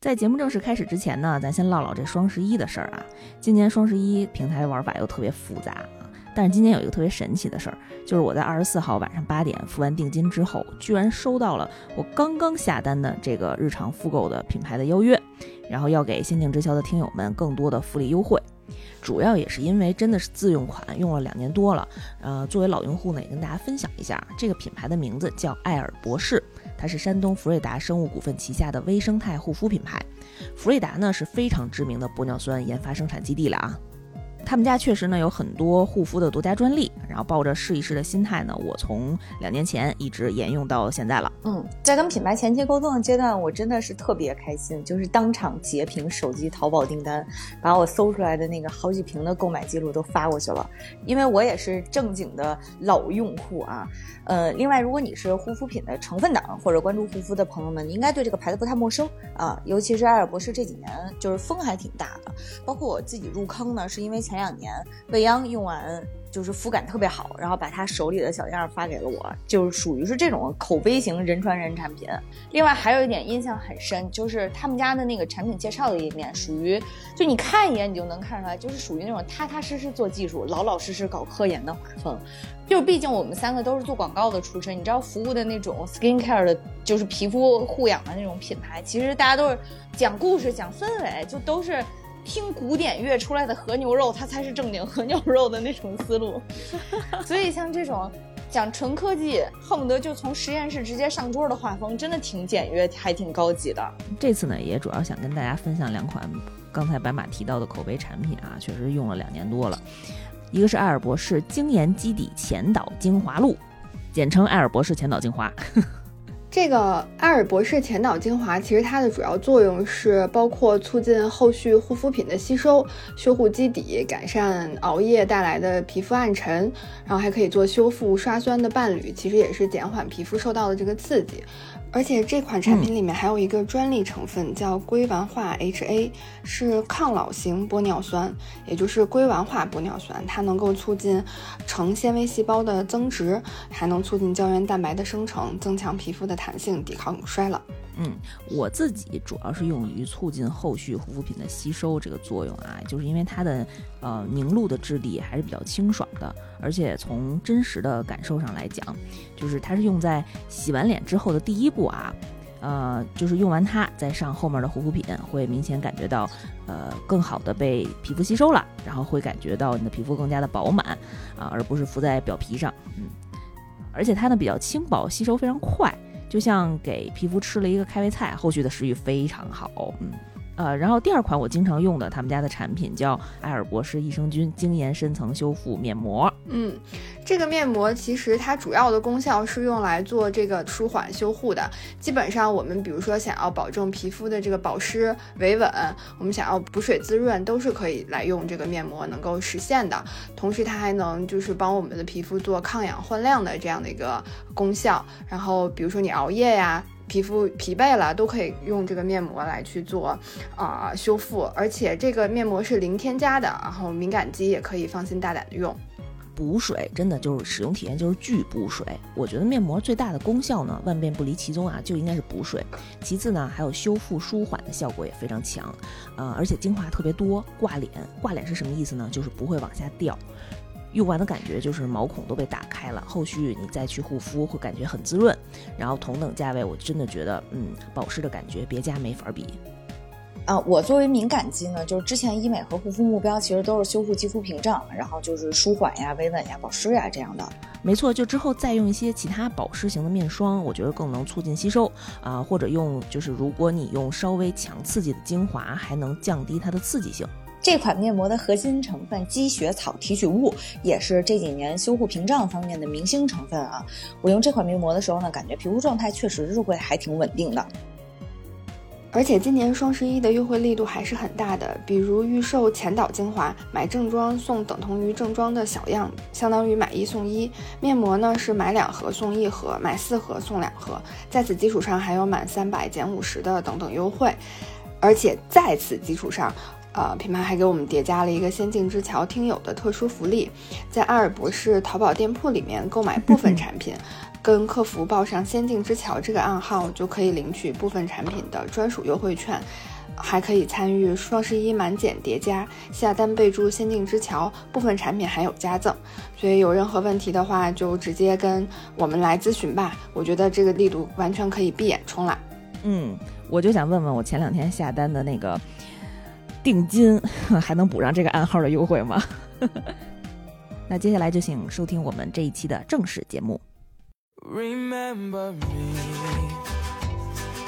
在节目正式开始之前呢，咱先唠唠这双十一的事儿啊。今年双十一平台玩法又特别复杂啊，但是今年有一个特别神奇的事儿，就是我在二十四号晚上八点付完定金之后，居然收到了我刚刚下单的这个日常复购的品牌的邀约，然后要给限定直销的听友们更多的福利优惠。主要也是因为真的是自用款，用了两年多了。呃，作为老用户呢，也跟大家分享一下，这个品牌的名字叫艾尔博士。它是山东福瑞达生物股份旗下的微生态护肤品牌。福瑞达呢是非常知名的玻尿酸研发生产基地了啊。他们家确实呢有很多护肤的独家专利，然后抱着试一试的心态呢，我从两年前一直沿用到现在了。嗯，在跟品牌前期沟通的阶段，我真的是特别开心，就是当场截屏手机淘宝订单，把我搜出来的那个好几瓶的购买记录都发过去了。因为我也是正经的老用户啊。呃，另外，如果你是护肤品的成分党或者关注护肤的朋友们，你应该对这个牌子不太陌生啊。尤其是艾尔博士这几年就是风还挺大的，包括我自己入坑呢，是因为前。前两年，未央用完就是肤感特别好，然后把他手里的小样发给了我，就是属于是这种口碑型人传人产品。另外还有一点印象很深，就是他们家的那个产品介绍的页面，属于就你看一眼你就能看出来，就是属于那种踏踏实实做技术、老老实实搞科研的画风。就毕竟我们三个都是做广告的出身，你知道服务的那种 skin care 的，就是皮肤护养的那种品牌，其实大家都是讲故事、讲氛围，就都是。听古典乐出来的和牛肉，它才是正经和牛肉的那种思路。所以像这种讲纯科技，恨不得就从实验室直接上桌的画风，真的挺简约，还挺高级的。这次呢，也主要想跟大家分享两款刚才白马提到的口碑产品啊，确实用了两年多了。一个是艾尔博士精研基底前导精华露，简称艾尔博士前导精华。这个艾尔博士前导精华，其实它的主要作用是包括促进后续护肤品的吸收、修护基底、改善熬夜带来的皮肤暗沉，然后还可以做修复刷酸的伴侣，其实也是减缓皮肤受到的这个刺激。而且这款产品里面还有一个专利成分叫硅烷化 HA，是抗老型玻尿酸，也就是硅烷化玻尿酸，它能够促进成纤维细胞的增殖，还能促进胶原蛋白的生成，增强皮肤的弹性，抵抗衰老。嗯，我自己主要是用于促进后续护肤品的吸收这个作用啊，就是因为它的呃凝露的质地还是比较清爽的，而且从真实的感受上来讲，就是它是用在洗完脸之后的第一步啊，呃，就是用完它再上后面的护肤品，会明显感觉到呃更好的被皮肤吸收了，然后会感觉到你的皮肤更加的饱满啊，而不是浮在表皮上，嗯，而且它呢比较轻薄，吸收非常快。就像给皮肤吃了一个开胃菜，后续的食欲非常好。嗯，呃，然后第二款我经常用的他们家的产品叫艾尔博士益生菌精研深层修复面膜。嗯，这个面膜其实它主要的功效是用来做这个舒缓修护的。基本上我们比如说想要保证皮肤的这个保湿维稳，我们想要补水滋润，都是可以来用这个面膜能够实现的。同时它还能就是帮我们的皮肤做抗氧焕亮的这样的一个功效。然后比如说你熬夜呀，皮肤疲惫了，都可以用这个面膜来去做啊修复。而且这个面膜是零添加的，然后敏感肌也可以放心大胆的用。补水真的就是使用体验就是巨补水，我觉得面膜最大的功效呢，万变不离其宗啊，就应该是补水。其次呢，还有修复舒缓的效果也非常强，呃，而且精华特别多，挂脸挂脸是什么意思呢？就是不会往下掉，用完的感觉就是毛孔都被打开了，后续你再去护肤会感觉很滋润。然后同等价位，我真的觉得，嗯，保湿的感觉别家没法比。啊，我作为敏感肌呢，就是之前医美和护肤目标其实都是修复肌肤屏障，然后就是舒缓呀、维稳呀、保湿呀这样的。没错，就之后再用一些其他保湿型的面霜，我觉得更能促进吸收啊，或者用就是如果你用稍微强刺激的精华，还能降低它的刺激性。这款面膜的核心成分积雪草提取物也是这几年修护屏障方面的明星成分啊。我用这款面膜的时候呢，感觉皮肤状态确实是会还挺稳定的。而且今年双十一的优惠力度还是很大的，比如预售前导精华，买正装送等同于正装的小样，相当于买一送一；面膜呢是买两盒送一盒，买四盒送两盒，在此基础上还有满三百减五十的等等优惠。而且在此基础上，呃，品牌还给我们叠加了一个仙境之桥听友的特殊福利，在阿尔博士淘宝店铺里面购买部分产品。跟客服报上“仙境之桥”这个暗号，就可以领取部分产品的专属优惠券，还可以参与双十一满减叠加，下单备注“仙境之桥”，部分产品还有加赠。所以有任何问题的话，就直接跟我们来咨询吧。我觉得这个力度完全可以闭眼冲啦。嗯，我就想问问我前两天下单的那个定金，还能补上这个暗号的优惠吗？那接下来就请收听我们这一期的正式节目。Remember me,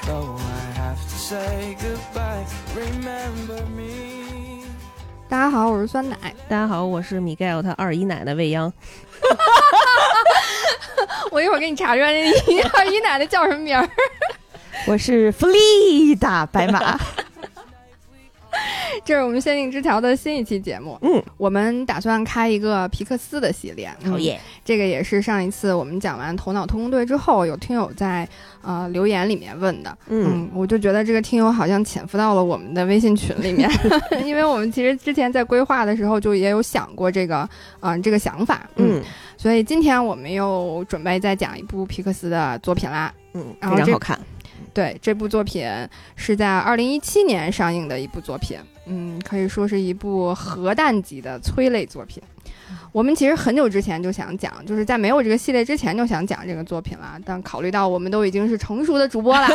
though I have to say goodbye. Remember me. 大家好，我是酸奶。大家好，我是米盖尔他二姨奶奶未央。我一会儿给你查出来，那 二姨奶奶叫什么名儿？我是弗利达白马。这是我们限定之条的新一期节目。嗯，我们打算开一个皮克斯的系列。哦耶！这个也是上一次我们讲完《头脑特工队》之后，有听友在呃留言里面问的。嗯，我就觉得这个听友好像潜伏到了我们的微信群里面，因为我们其实之前在规划的时候就也有想过这个，嗯，这个想法。嗯，所以今天我们又准备再讲一部皮克斯的作品啦。嗯，非常好看。对，这部作品是在二零一七年上映的一部作品，嗯，可以说是一部核弹级的催泪作品。我们其实很久之前就想讲，就是在没有这个系列之前就想讲这个作品了，但考虑到我们都已经是成熟的主播了，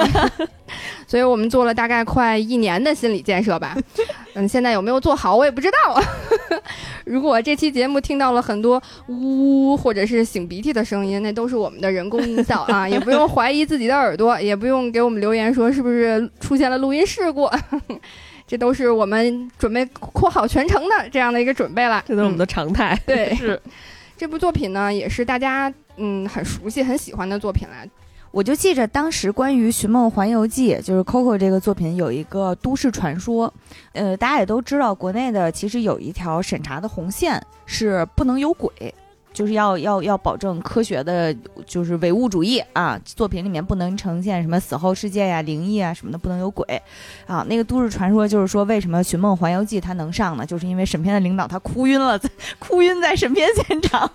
所以我们做了大概快一年的心理建设吧。嗯，现在有没有做好我也不知道。如果这期节目听到了很多呜或者是擤鼻涕的声音，那都是我们的人工音效啊，也不用怀疑自己的耳朵，也不用给我们留言说是不是出现了录音事故。这都是我们准备扩好全程的这样的一个准备了，这都是我们的常态。对，是 这部作品呢，也是大家嗯很熟悉、很喜欢的作品了。我就记着当时关于《寻梦环游记》就是 Coco 这个作品有一个都市传说，呃，大家也都知道，国内的其实有一条审查的红线是不能有鬼。就是要要要保证科学的，就是唯物主义啊！作品里面不能呈现什么死后世界呀、灵异啊什么的，不能有鬼啊。那个都市传说就是说，为什么《寻梦环游记》它能上呢？就是因为审片的领导他哭晕了，哭晕在审片现场。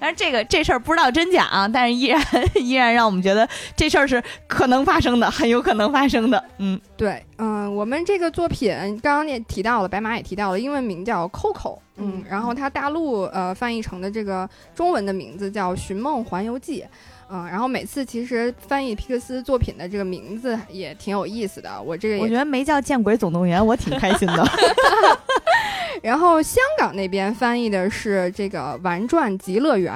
但是这个这事儿不知道真假啊，但是依然依然让我们觉得这事儿是可能发生的，很有可能发生的。嗯，对，嗯，我们这个作品刚刚也提到了，白马也提到了，英文名叫 Coco。嗯，然后它大陆呃翻译成的这个中文的名字叫《寻梦环游记》，嗯，然后每次其实翻译皮克斯作品的这个名字也挺有意思的。我这个我觉得没叫《见鬼总动员》，我挺开心的。然后香港那边翻译的是这个《玩转极乐园》，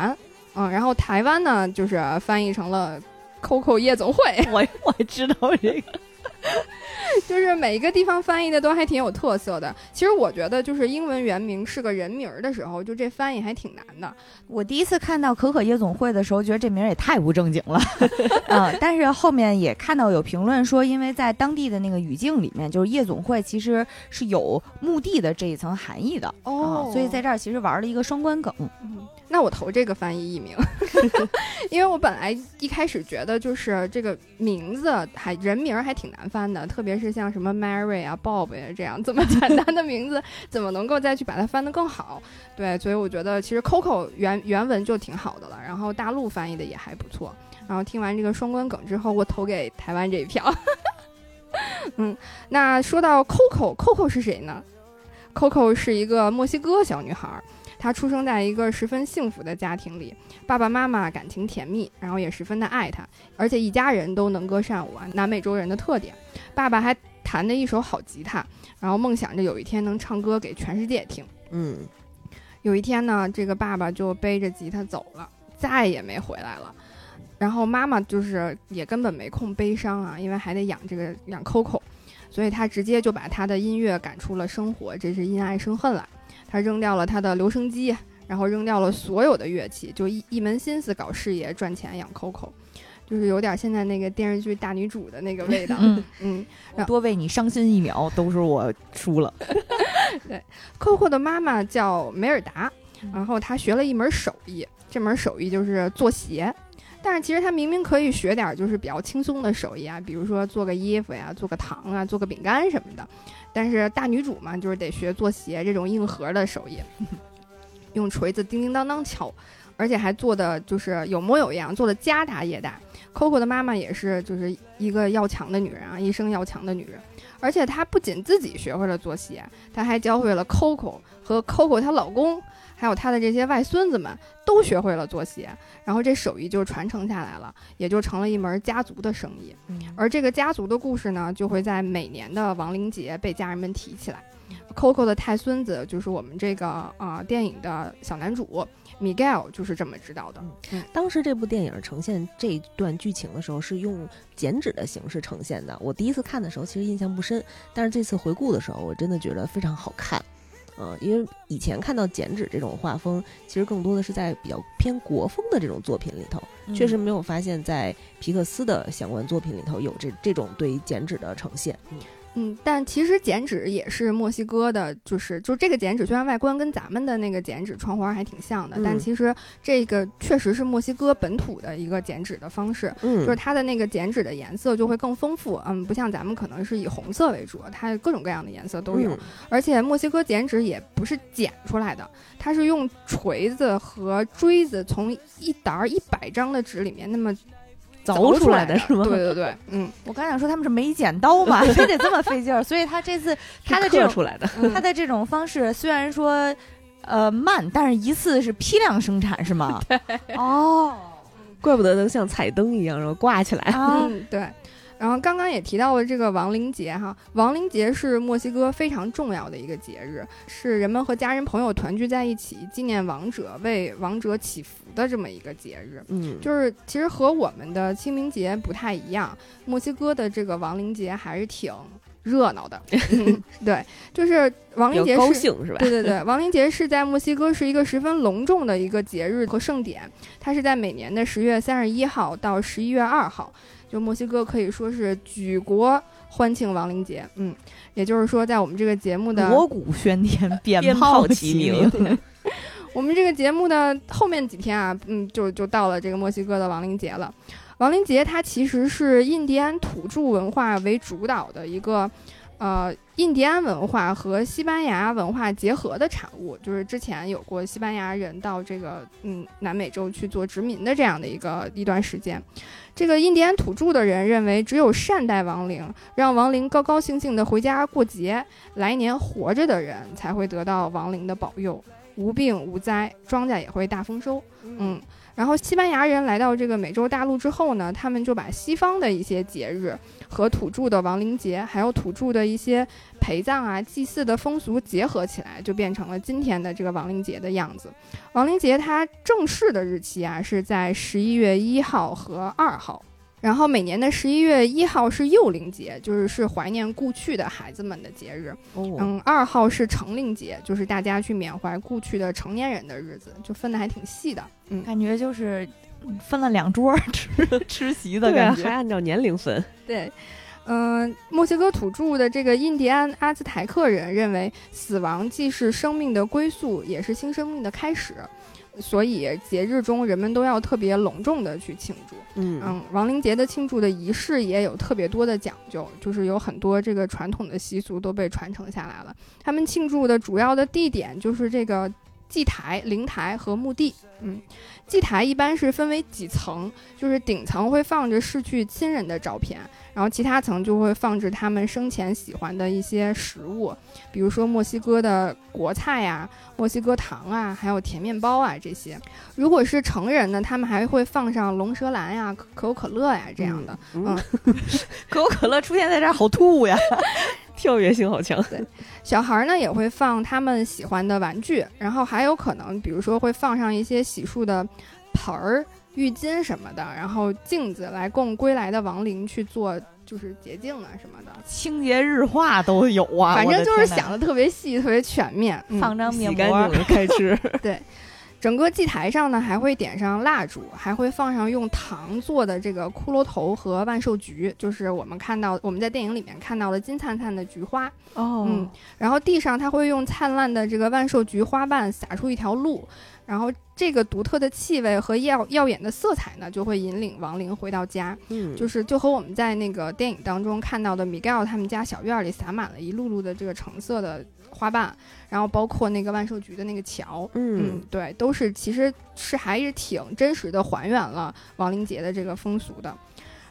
嗯，然后台湾呢就是翻译成了《Coco 夜总会》。我我知道这个。就是每一个地方翻译的都还挺有特色的。其实我觉得，就是英文原名是个人名的时候，就这翻译还挺难的。我第一次看到可可夜总会的时候，觉得这名也太不正经了。嗯，但是后面也看到有评论说，因为在当地的那个语境里面，就是夜总会其实是有墓地的这一层含义的哦，所以在这儿其实玩了一个双关梗。那我投这个翻译译名，因为我本来一开始觉得就是这个名字还人名还挺难翻的，特别是像什么 Mary 啊、Bob 呀这样这么 简单的名字，怎么能够再去把它翻得更好？对，所以我觉得其实 Coco 原原文就挺好的了，然后大陆翻译的也还不错。然后听完这个双关梗之后，我投给台湾这一票。嗯，那说到 Coco，Coco 是谁呢？Coco 是一个墨西哥小女孩。她出生在一个十分幸福的家庭里，爸爸妈妈感情甜蜜，然后也十分的爱他，而且一家人都能歌善舞啊，南美洲人的特点。爸爸还弹的一手好吉他，然后梦想着有一天能唱歌给全世界听。嗯，有一天呢，这个爸爸就背着吉他走了，再也没回来了。然后妈妈就是也根本没空悲伤啊，因为还得养这个养 Coco，所以她直接就把他的音乐赶出了生活，这是因爱生恨了。他扔掉了他的留声机，然后扔掉了所有的乐器，就一一门心思搞事业、赚钱、养 Coco，就是有点现在那个电视剧大女主的那个味道。嗯，多为你伤心一秒，都是我输了。对，Coco 的妈妈叫梅尔达，然后她学了一门手艺，这门手艺就是做鞋。但是其实她明明可以学点就是比较轻松的手艺啊，比如说做个衣服呀、做个糖啊、做个饼干什么的。但是大女主嘛，就是得学做鞋这种硬核的手艺，用锤子叮叮当当敲，而且还做的就是有模有样，做的家大业大。Coco 的妈妈也是就是一个要强的女人啊，一生要强的女人。而且她不仅自己学会了做鞋，她还教会了 Coco 和 Coco 她老公，还有他的这些外孙子们都学会了做鞋。然后这手艺就传承下来了，也就成了一门家族的生意。而这个家族的故事呢，就会在每年的亡灵节被家人们提起来。Coco 的太孙子就是我们这个啊电影的小男主 Miguel，就是这么知道的。当时这部电影呈现这一段剧情的时候，是用剪纸的形式呈现的。我第一次看的时候，其实印象不深，但是这次回顾的时候，我真的觉得非常好看。嗯，因为以前看到剪纸这种画风，其实更多的是在比较偏国风的这种作品里头，确实没有发现，在皮克斯的相关作品里头有这这种对剪纸的呈现。嗯，但其实剪纸也是墨西哥的，就是就这个剪纸，虽然外观跟咱们的那个剪纸窗花还挺像的，但其实这个确实是墨西哥本土的一个剪纸的方式，就是它的那个剪纸的颜色就会更丰富，嗯，不像咱们可能是以红色为主，它各种各样的颜色都有，而且墨西哥剪纸也不是剪出来的，它是用锤子和锥子从一沓一百张的纸里面那么。凿出来的是吗？对对对，嗯，我刚想说他们是没剪刀嘛，非得这么费劲儿，所以他这次他的这种出来的，他的这种方式虽然说呃慢，但是一次是批量生产是吗？对，哦，怪不得能像彩灯一样然后挂起来啊，对。然后刚刚也提到了这个亡灵节哈，亡灵节是墨西哥非常重要的一个节日，是人们和家人朋友团聚在一起纪念亡者、为亡者祈福的这么一个节日。嗯，就是其实和我们的清明节不太一样，墨西哥的这个亡灵节还是挺热闹的。对，就是亡灵节高兴是吧？对对对，亡灵节是在墨西哥是一个十分隆重的一个节日和盛典，它是在每年的十月三十一号到十一月二号。就墨西哥可以说是举国欢庆亡灵节，嗯，也就是说，在我们这个节目的锣鼓喧天，鞭炮齐鸣。我们这个节目的后面几天啊，嗯，就就到了这个墨西哥的亡灵节了。亡灵节它其实是印第安土著文化为主导的一个。呃，印第安文化和西班牙文化结合的产物，就是之前有过西班牙人到这个嗯南美洲去做殖民的这样的一个一段时间。这个印第安土著的人认为，只有善待亡灵，让亡灵高高兴兴的回家过节，来年活着的人才会得到亡灵的保佑，无病无灾，庄稼也会大丰收。嗯。然后西班牙人来到这个美洲大陆之后呢，他们就把西方的一些节日和土著的亡灵节，还有土著的一些陪葬啊、祭祀的风俗结合起来，就变成了今天的这个亡灵节的样子。亡灵节它正式的日期啊是在十一月一号和二号。然后每年的十一月一号是幼龄节，就是是怀念故去的孩子们的节日。嗯，二号是成龄节，就是大家去缅怀故去的成年人的日子，就分的还挺细的。嗯，感觉就是分了两桌 吃吃席的感觉，还按照年龄分。对，嗯，墨西哥土著的这个印第安阿兹台克人认为，死亡既是生命的归宿，也是新生命的开始。所以节日中人们都要特别隆重的去庆祝，嗯嗯，亡灵节的庆祝的仪式也有特别多的讲究，就是有很多这个传统的习俗都被传承下来了。他们庆祝的主要的地点就是这个祭台、灵台和墓地，嗯。祭台一般是分为几层，就是顶层会放着逝去亲人的照片，然后其他层就会放置他们生前喜欢的一些食物，比如说墨西哥的国菜呀、墨西哥糖啊，还有甜面包啊这些。如果是成人呢，他们还会放上龙舌兰呀、可口可乐呀这样的。嗯，可口可乐出现在这儿好突兀呀，跳跃性好强。对，小孩呢也会放他们喜欢的玩具，然后还有可能，比如说会放上一些洗漱的。盆儿、浴巾什么的，然后镜子来供归来的亡灵去做，就是洁净啊什么的，清洁日化都有啊。反正就是想的特别细、特别全面，放张面膜开吃。对，整个祭台上呢还会点上蜡烛，还会放上用糖做的这个骷髅头和万寿菊，就是我们看到我们在电影里面看到的金灿灿的菊花。哦，嗯，然后地上它会用灿烂的这个万寿菊花瓣撒出一条路。然后这个独特的气味和耀耀眼的色彩呢，就会引领亡灵回到家。嗯，就是就和我们在那个电影当中看到的米盖尔他们家小院里洒满了一路路的这个橙色的花瓣，然后包括那个万寿菊的那个桥，嗯对，都是其实是还是挺真实的还原了亡灵节的这个风俗的。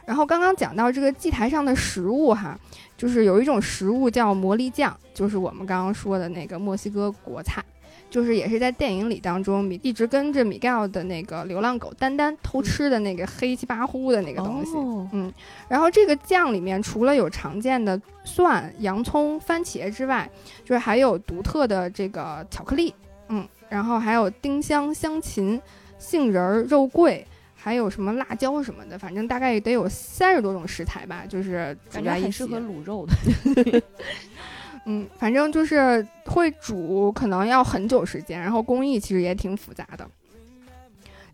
然后刚刚讲到这个祭台上的食物哈，就是有一种食物叫魔力酱，就是我们刚刚说的那个墨西哥国菜。就是也是在电影里当中，米一直跟着米盖尔的那个流浪狗丹丹偷吃的那个黑漆八糊的那个东西，哦嗯，然后这个酱里面除了有常见的蒜、洋葱、番茄之外，就是还有独特的这个巧克力，嗯，然后还有丁香、香芹、杏仁儿、肉桂，还有什么辣椒什么的，反正大概得有三十多种食材吧，就是煮感觉。很适合卤肉的。嗯，反正就是会煮，可能要很久时间，然后工艺其实也挺复杂的。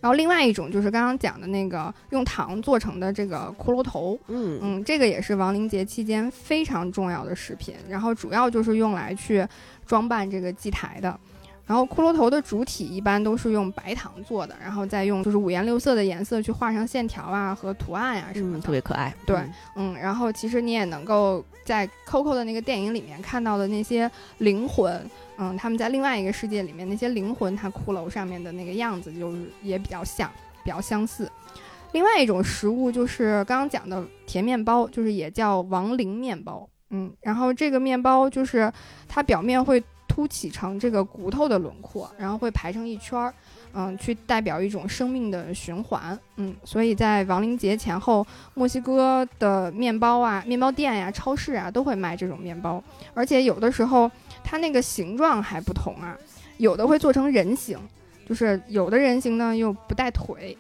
然后另外一种就是刚刚讲的那个用糖做成的这个骷髅头，嗯嗯，这个也是亡灵节期间非常重要的食品，然后主要就是用来去装扮这个祭台的。然后骷髅头的主体一般都是用白糖做的，然后再用就是五颜六色的颜色去画上线条啊和图案啊、什么嗯，的。特别可爱。对嗯嗯，然后其实你也能够在 Coco 的那个电影里面看到的那些灵魂，嗯，他们在另外一个世界里面那些灵魂，它骷髅上面的那个样子，就是也比较像，比较相似。另外一种食物就是刚刚讲的甜面包，就是也叫亡灵面包，嗯，然后这个面包就是它表面会凸起成这个骨头的轮廓，然后会排成一圈儿，嗯，去代表一种生命的循环，嗯，所以在亡灵节前后，墨西哥的面包啊、面包店呀、超市啊都会卖这种面包，而且有的时候它那个形状还不同啊，有的会做成人形，就是有的人形呢又不带腿，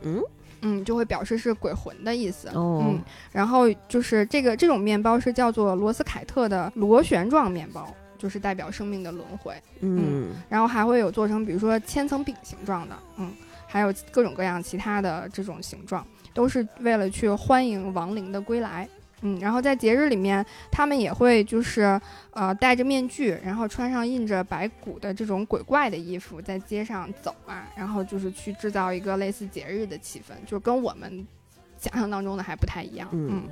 嗯？嗯，就会表示是鬼魂的意思。哦。嗯，然后就是这个这种面包是叫做罗斯凯特的螺旋状面包，就是代表生命的轮回。嗯然后还会有做成比如说千层饼形状的，嗯，还有各种各样其他的这种形状，都是为了去欢迎亡灵的归来。嗯，然后在节日里面，他们也会就是呃戴着面具，然后穿上印着白骨的这种鬼怪的衣服，在街上走啊，然后就是去制造一个类似节日的气氛，就跟我们想象当中的还不太一样。嗯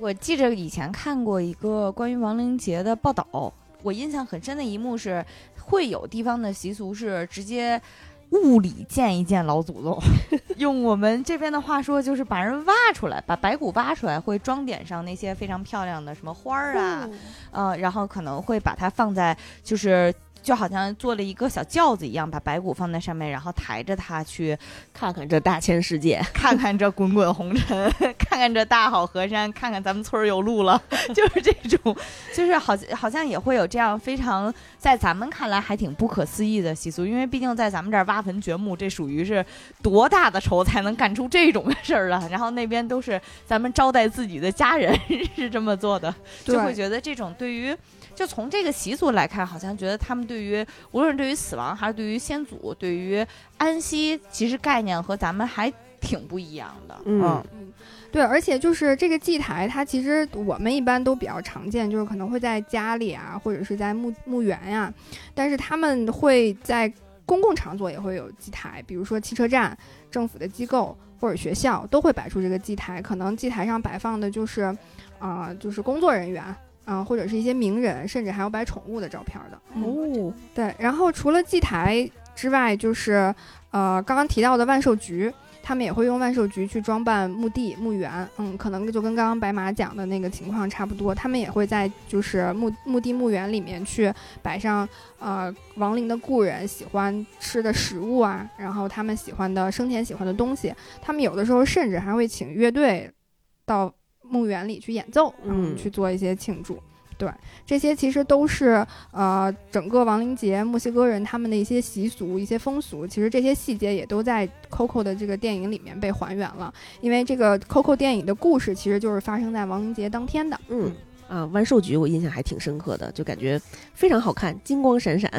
我记着以前看过一个关于亡灵节的报道，我印象很深的一幕是，会有地方的习俗是直接物理见一见老祖宗，用我们这边的话说，就是把人挖出来，把白骨挖出来，会装点上那些非常漂亮的什么花儿啊，呃，然后可能会把它放在就是。就好像做了一个小轿子一样，把白骨放在上面，然后抬着它去看看这大千世界，看看这滚滚红尘，看看这大好河山，看看咱们村儿有路了，就是这种，就是好像好像也会有这样非常在咱们看来还挺不可思议的习俗，因为毕竟在咱们这儿挖坟掘墓，这属于是多大的仇才能干出这种事儿啊？然后那边都是咱们招待自己的家人是这么做的，就会觉得这种对于。就从这个习俗来看，好像觉得他们对于无论对于死亡还是对于先祖、对于安息，其实概念和咱们还挺不一样的。嗯对，而且就是这个祭台，它其实我们一般都比较常见，就是可能会在家里啊，或者是在墓墓园呀、但是他们会在公共场所也会有祭台，比如说汽车站、政府的机构或者学校都会摆出这个祭台，可能祭台上摆放的就是，啊、就是工作人员。啊、或者是一些名人，甚至还有摆宠物的照片的。哦，对，然后除了祭台之外，就是呃刚刚提到的万寿菊，他们也会用万寿菊去装扮墓地、墓园。嗯，可能就跟刚刚白马讲的那个情况差不多，他们也会在就是墓墓地、墓园里面去摆上呃亡灵的故人喜欢吃的食物啊，然后他们喜欢的生前喜欢的东西。他们有的时候甚至还会请乐队到墓园里去演奏，嗯去做一些庆祝。对，这些其实都是呃整个亡灵节墨西哥人他们的一些习俗、一些风俗。其实这些细节也都在 Coco 的这个电影里面被还原了。因为这个 Coco 电影的故事其实就是发生在亡灵节当天的。嗯啊，万寿菊我印象还挺深刻的，就感觉非常好看，金光闪闪。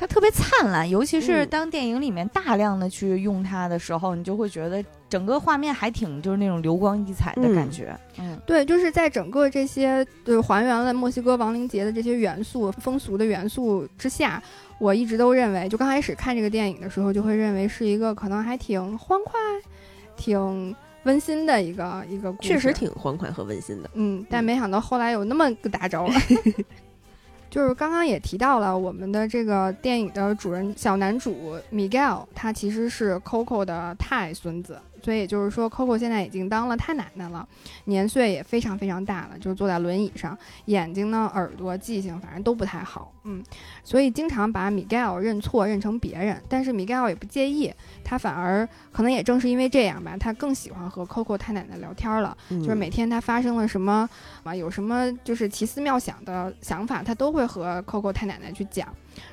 它特别灿烂，尤其是嗯当电影里面大量的去用它的时候，你就会觉得整个画面还挺就是那种流光溢彩的感觉。嗯，对，就是在整个这些就是还原了墨西哥亡灵节的这些元素、风俗的元素之下，我一直都认为，就刚开始看这个电影的时候，就会认为是一个可能还挺欢快、挺温馨的一个一个故事。确实挺欢快和温馨的。嗯，但嗯没想到后来有那么个大招儿。就是刚刚也提到了，我们的这个电影的主人小男主 Miguel，他其实是 Coco 的太孙子，所以也就是说，Coco 现在已经当了太奶奶了，年岁也非常非常大了，就是坐在轮椅上，眼睛呢、耳朵、记性反正都不太好，嗯，所以经常把 Miguel 认错认成别人，但是 Miguel 也不介意，他反而可能也正是因为这样吧，他更喜欢和 Coco 太奶奶聊天了。嗯就是每天他发生了什么啊，有什么就是奇思妙想的想法，他都会和 Coco 太奶奶去讲。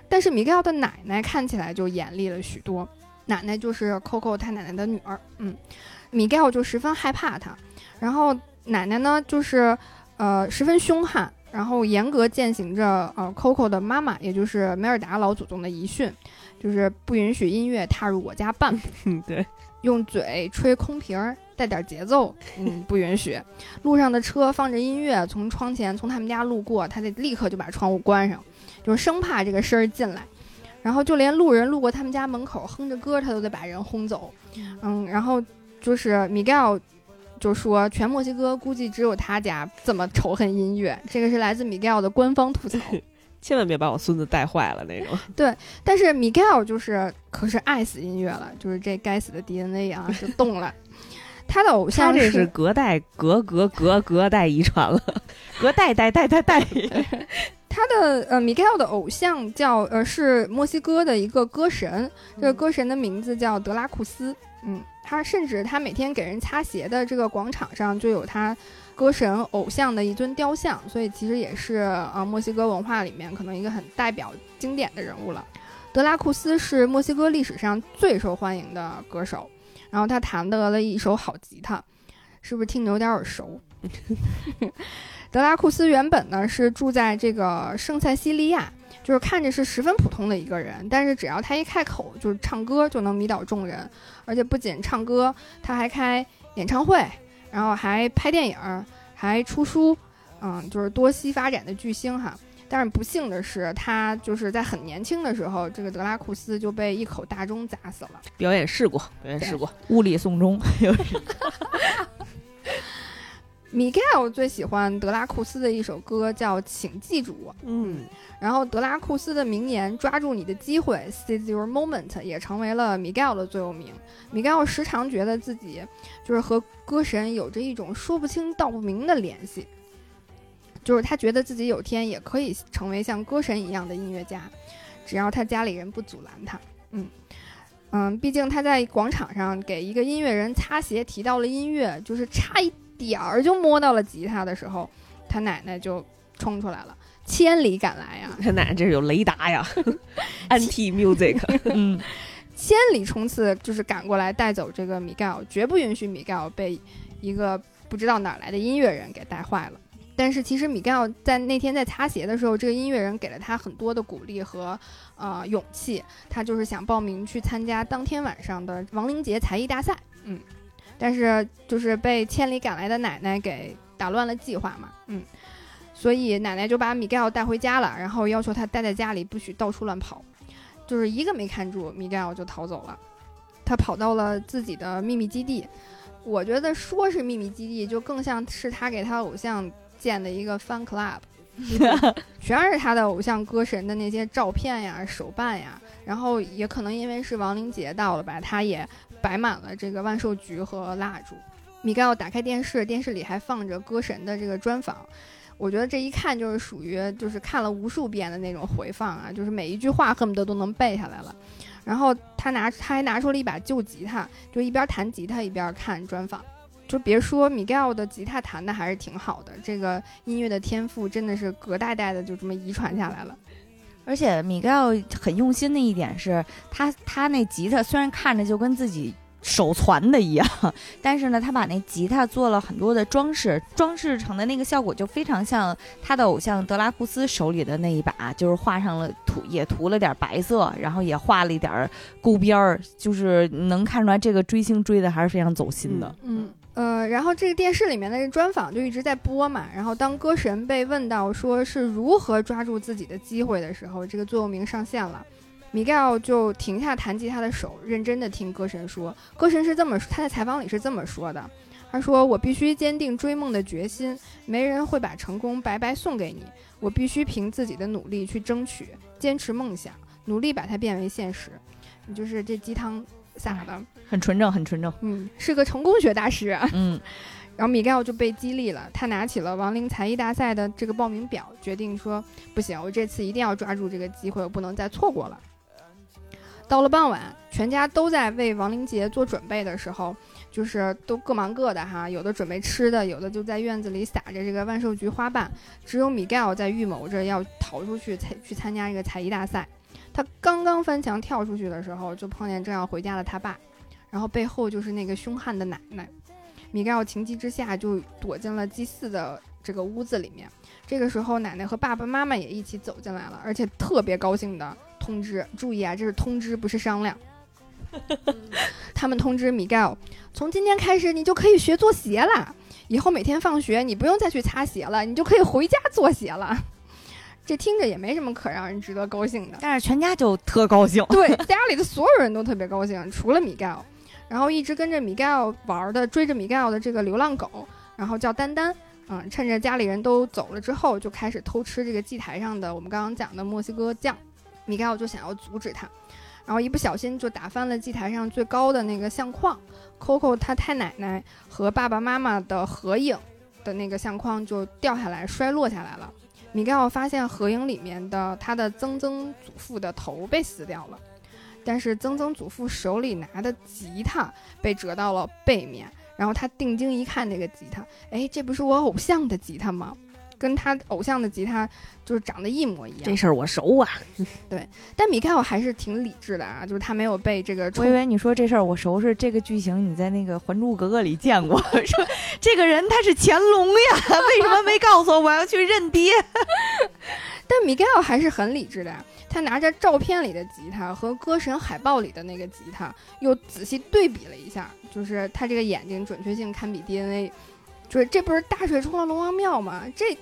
但是 Miguel 的奶奶看起来就严厉了许多，奶奶就是 Coco 他奶奶的女儿，嗯，米盖奥就十分害怕他，然后奶奶呢就是呃十分凶悍，然后严格践行着呃 Coco 的妈妈，也就是梅尔达老祖宗的遗训，就是不允许音乐踏入我家半步。嗯，对，用嘴吹空瓶儿，带点节奏，嗯，不允许。路上的车放着音乐，从窗前从他们家路过，他得立刻就把窗户关上，就是生怕这个声儿进来。然后就连路人路过他们家门口哼着歌，他都得把人轰走。嗯，然后就是米盖尔就说，全墨西哥估计只有他家这么仇恨音乐，这个是来自米盖尔的官方吐槽。千万别把我孙子带坏了那种。对但是米盖尔就是可是爱死音乐了，就是这该死的 DNA 啊就动了。他的偶他像这是隔代隔隔隔隔代遗传了，隔代代代代代。他的呃，米盖奥的偶像叫呃是墨西哥的一个歌神，这个歌神的名字叫德拉库斯。嗯，他甚至他每天给人擦鞋的这个广场上就有他歌神偶像的一尊雕像，所以其实也是啊、呃墨西哥文化里面可能一个很代表经典的人物了。德拉库斯是墨西哥历史上最受欢迎的歌手，然后他弹得了一手好吉他，是不是听着有点耳熟？德拉库斯原本呢是住在这个圣塞西利亚，就是看着是十分普通的一个人，但是只要他一开口就是唱歌就能迷倒众人，而且不仅唱歌，他还开演唱会，然后还拍电影，还出书，嗯，就是多栖发展的巨星哈。但是不幸的是，他就是在很年轻的时候，这个德拉库斯就被一口大钟砸死了。表演事故，表演事故。物理送终，米盖尔最喜欢德拉库斯的一首歌叫《请记住我》，嗯，然后德拉库斯的名言“抓住你的机会 （seize your moment）” 也成为了米盖尔的座右铭。米盖尔时常觉得自己就是和歌神有着一种说不清道不明的联系，就是他觉得自己有天也可以成为像歌神一样的音乐家，只要他家里人不阻拦他。嗯嗯，毕竟他在广场上给一个音乐人擦鞋，提到了音乐，就是差一点儿就摸到了吉他的时候，他奶奶就冲出来了。千里赶来呀，他奶奶这是有雷达呀，anti music。嗯，千里冲刺就是赶过来带走这个米盖尔，绝不允许米盖尔被一个不知道哪儿来的音乐人给带坏了。但是其实米盖尔在那天在擦鞋的时候，这个音乐人给了他很多的鼓励和呃勇气，他就是想报名去参加当天晚上的亡灵节才艺大赛，嗯，但是就是被千里赶来的奶奶给打乱了计划嘛，嗯，所以奶奶就把米盖尔带回家了，然后要求他待在家里，不许到处乱跑。就是一个没看住，米盖尔就逃走了。他跑到了自己的秘密基地，我觉得说是秘密基地，就更像是他给他偶像建的一个 fan club，全是他的偶像歌神的那些照片呀、手办呀。然后也可能因为是亡灵节到了吧，他也摆满了这个万寿菊和蜡烛。米盖尔打开电视，电视里还放着歌神的这个专访。我觉得这一看就是属于就是看了无数遍的那种回放啊，就是每一句话恨不得都能背下来了。然后他拿他还拿出了一把旧吉他，就一边弹吉他一边看专访。就别说米盖尔的吉他弹的还是挺好的，这个音乐的天赋真的是隔代代的就这么遗传下来了。而且米盖尔很用心的一点是，他他那吉他虽然看着就跟自己手攒的一样。但是呢，他把那吉他做了很多的装饰，装饰成的那个效果就非常像他的偶像德拉库斯手里的那一把，就是画上了涂，也涂了点白色，然后也画了一点勾边儿，就是能看出来这个追星追的还是非常走心的。嗯。呃，然后这个电视里面的这专访就一直在播嘛。然后当歌神被问到说是如何抓住自己的机会的时候，这个座右铭上线了。米盖奥就停下弹吉他的手，认真的听歌神说。歌神是这么他在采访里是这么说的：“他说我必须坚定追梦的决心，没人会把成功白白送给你。我必须凭自己的努力去争取，坚持梦想，努力把它变为现实。”你就是这鸡汤。撒的很纯正，很纯正。嗯，是个成功学大师。啊嗯，然后米盖奥就被激励了，他拿起了亡灵才艺大赛的这个报名表，决定说：“不行，我这次一定要抓住这个机会，我不能再错过了。”到了傍晚，全家都在为亡灵节做准备的时候，就是都各忙各的哈，有的准备吃的，有的就在院子里撒着这个万寿菊花瓣，只有米盖尔在预谋着要逃出去参去参加这个才艺大赛。他刚刚翻墙跳出去的时候，就碰见正要回家的他爸，然后背后就是那个凶悍的奶奶。米盖尔情急之下就躲进了祭祀的这个屋子里面。这个时候，奶奶和爸爸妈妈也一起走进来了，而且特别高兴的通知：注意啊，这是通知，不是商量。他们通知米盖尔，从今天开始你就可以学做鞋了。以后每天放学你不用再去擦鞋了，你就可以回家做鞋了。这听着也没什么可让人值得高兴的，但是全家就特高兴。对，家里的所有人都特别高兴，除了米盖尔。然后一直跟着米盖尔玩的、追着米盖尔的这个流浪狗，然后叫丹丹。嗯，趁着家里人都走了之后，就开始偷吃这个祭台上的我们刚刚讲的墨西哥酱。米盖奥就想要阻止他，然后一不小心就打翻了祭台上最高的那个相框。Coco 他太奶奶和爸爸妈妈的合影的那个相框就掉下来摔落下来了。米盖奥发现合影里面的他的曾曾祖父的头被撕掉了，但是曾曾祖父手里拿的吉他被折到了背面，然后他定睛一看那个吉他，哎，这不是我偶像的吉他吗？跟他偶像的吉他就是长得一模一样，这事儿我熟啊。对，但米开尔还是挺理智的啊，就是他没有被这个。我以为你说这事儿我熟是这个剧情，你在那个《还珠格格》里见过，说这个人他是乾隆呀，为什么没告诉我我要去认爹？但米盖尔还是很理智的，他拿着照片里的吉他和歌神海报里的那个吉他，又仔细对比了一下，就是他这个眼睛准确性堪比 DNA。就是这不是大水冲了龙王庙吗？这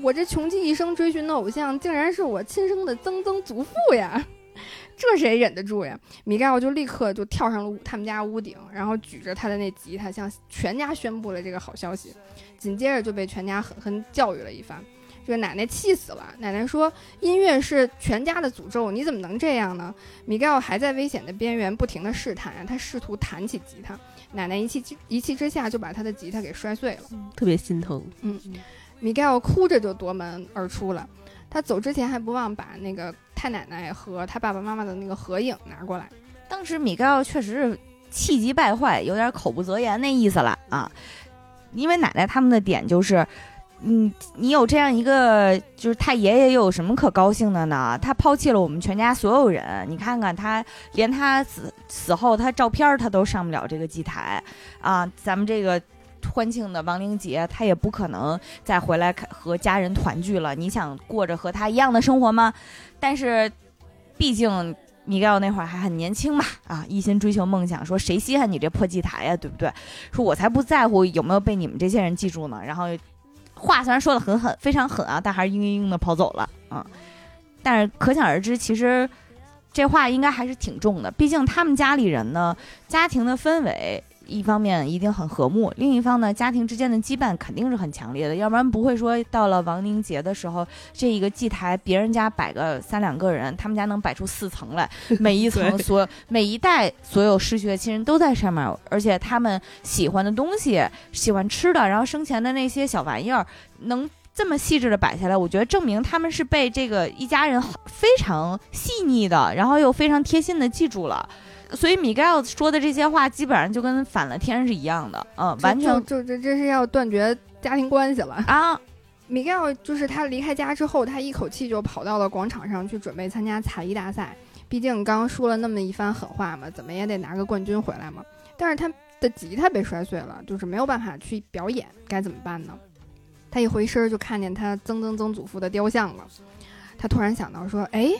我这穷尽一生追寻的偶像，竟然是我亲生的曾曾祖父呀！这谁忍得住呀？米盖奥就立刻就跳上了他们家屋顶，然后举着他的那吉他，向全家宣布了这个好消息。紧接着就被全家狠狠教育了一番。这个奶奶气死了，奶奶说：“音乐是全家的诅咒，你怎么能这样呢？”米盖奥还在危险的边缘不停地试探，他试图弹起吉他。奶奶一气之一气之下就把他的吉他给摔碎了，特别心疼。嗯，米盖尔哭着就夺门而出了。他走之前还不忘把那个太奶奶和他爸爸妈妈的那个合影拿过来。当时米盖尔确实是气急败坏，有点口不择言那意思了啊。因为奶奶他们的点就是。嗯，你有这样一个，就是太爷爷又有什么可高兴的呢？他抛弃了我们全家所有人，你看看他，连他死死后他照片他都上不了这个祭台啊！咱们这个欢庆的亡灵节，他也不可能再回来和家人团聚了。你想过着和他一样的生活吗？但是，毕竟米盖奥那会儿还很年轻嘛，啊，一心追求梦想，说谁稀罕你这破祭台呀，对不对？说我才不在乎有没有被你们这些人记住呢。然后。话虽然说的很狠，非常狠啊，但还是嘤嘤嘤的跑走了啊。但是可想而知，其实这话应该还是挺重的。毕竟他们家里人呢，家庭的氛围。一方面一定很和睦，另一方呢，家庭之间的羁绊肯定是很强烈的，要不然不会说到了亡灵节的时候，这一个祭台别人家摆个三两个人，他们家能摆出四层来，每一层所每一代所有失去的亲人都在上面，而且他们喜欢的东西、喜欢吃的，然后生前的那些小玩意儿，能这么细致的摆下来，我觉得证明他们是被这个一家人非常细腻的，然后又非常贴心的记住了。所以米盖尔说的这些话，基本上就跟反了天是一样的，嗯，完全就这这是要断绝家庭关系了啊！米盖尔就是他离开家之后，他一口气就跑到了广场上去准备参加才艺大赛。毕竟刚刚说了那么一番狠话嘛，怎么也得拿个冠军回来嘛。但是他的吉他被摔碎了，就是没有办法去表演，该怎么办呢？他一回身就看见他曾曾曾祖父的雕像了，他突然想到说：“哎，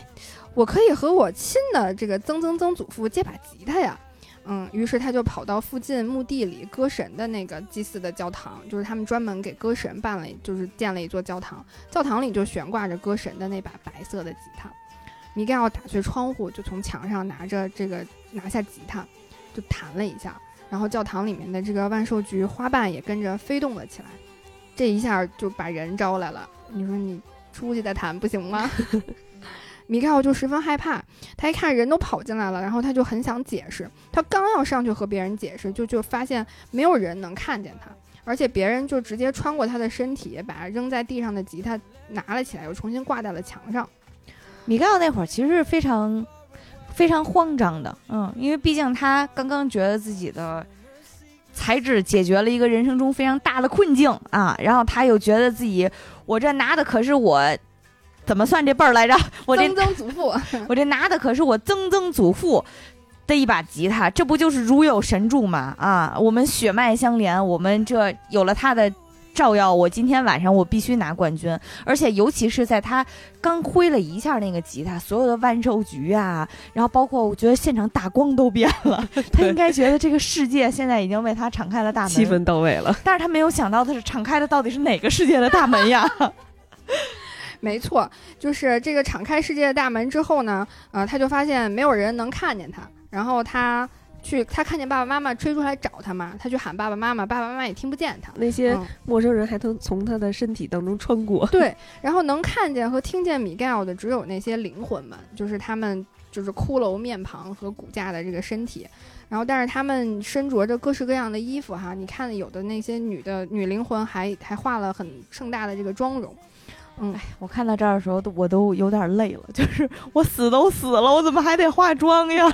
我可以和我亲的这个曾曾曾祖父借把吉他呀。”嗯，于是他就跑到附近墓地里歌神的那个祭祀的教堂，就是他们专门给歌神办了，就是建了一座教堂，教堂里就悬挂着歌神的那把白色的吉他。米盖奥打碎窗户，就从墙上拿着这个拿下吉他，就弹了一下，然后教堂里面的这个万寿菊花瓣也跟着飞动了起来，这一下就把人招来了。你说你出去再弹不行吗？米盖奥就十分害怕，他一看人都跑进来了，然后他就很想解释，他刚要上去和别人解释，就就发现没有人能看见他，而且别人就直接穿过他的身体，把扔在地上的吉他拿了起来，又重新挂在了墙上。米盖奥那会儿其实是非常非常慌张的，嗯，因为毕竟他刚刚觉得自己的才智解决了一个人生中非常大的困境啊，然后他又觉得自己我这拿的可是我怎么算这辈儿来着？我这曾曾祖父，我这拿的可是我曾曾祖父的一把吉他，这不就是如有神助吗？啊，我们血脉相连，我们这有了他的照耀，我今天晚上我必须拿冠军。而且尤其是在他刚挥了一下那个吉他，所有的万寿菊啊，然后包括我觉得现场大光都变了，他应该觉得这个世界现在已经为他敞开了大门，气氛到位了。但是他没有想到的是，敞开的到底是哪个世界的大门呀？没错，就是这个敞开世界的大门之后呢，呃，他就发现没有人能看见他，然后他去，他看见爸爸妈妈追出来找他嘛，他去喊爸爸妈妈，爸爸妈妈也听不见他。那些嗯陌生人还能从他的身体当中穿过。对，然后能看见和听见米盖尔的只有那些灵魂们，就是他们就是骷髅面庞和骨架的这个身体，然后但是他们身着着各式各样的衣服哈，你看有的那些女的女灵魂还还画了很盛大的这个妆容，嗯，我看到这儿的时候，都我都有点累了，就是我死都死了，我怎么还得化妆呀？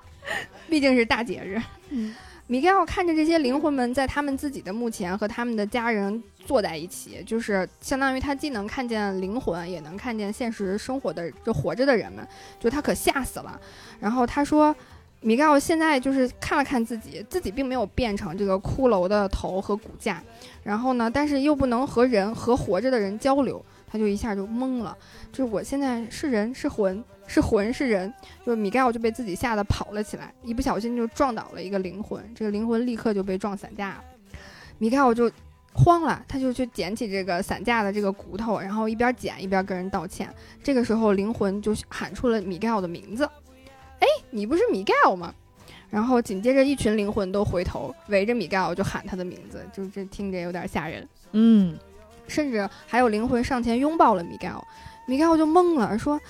毕竟是大节日。嗯米盖奥看着这些灵魂们在他们自己的墓前和他们的家人坐在一起，就是相当于他既能看见灵魂，也能看见现实生活的就活着的人们，就他可吓死了。然后他说，米盖奥现在就是看了看自己，自己并没有变成这个骷髅的头和骨架，然后呢，但是又不能和人和活着的人交流，他就一下就懵了，就是我现在是人是魂是魂是人，就米盖奥就被自己吓得跑了起来，一不小心就撞倒了一个灵魂，这个灵魂立刻就被撞散架了。米盖奥就慌了，他就去捡起这个散架的这个骨头，然后一边捡一边跟人道歉。这个时候，灵魂就喊出了米盖奥的名字：“哎，你不是米盖奥吗？”然后紧接着，一群灵魂都回头围着米盖奥就喊他的名字，就这听着有点吓人。嗯，甚至还有灵魂上前拥抱了米盖奥，米盖奥就懵了，说：“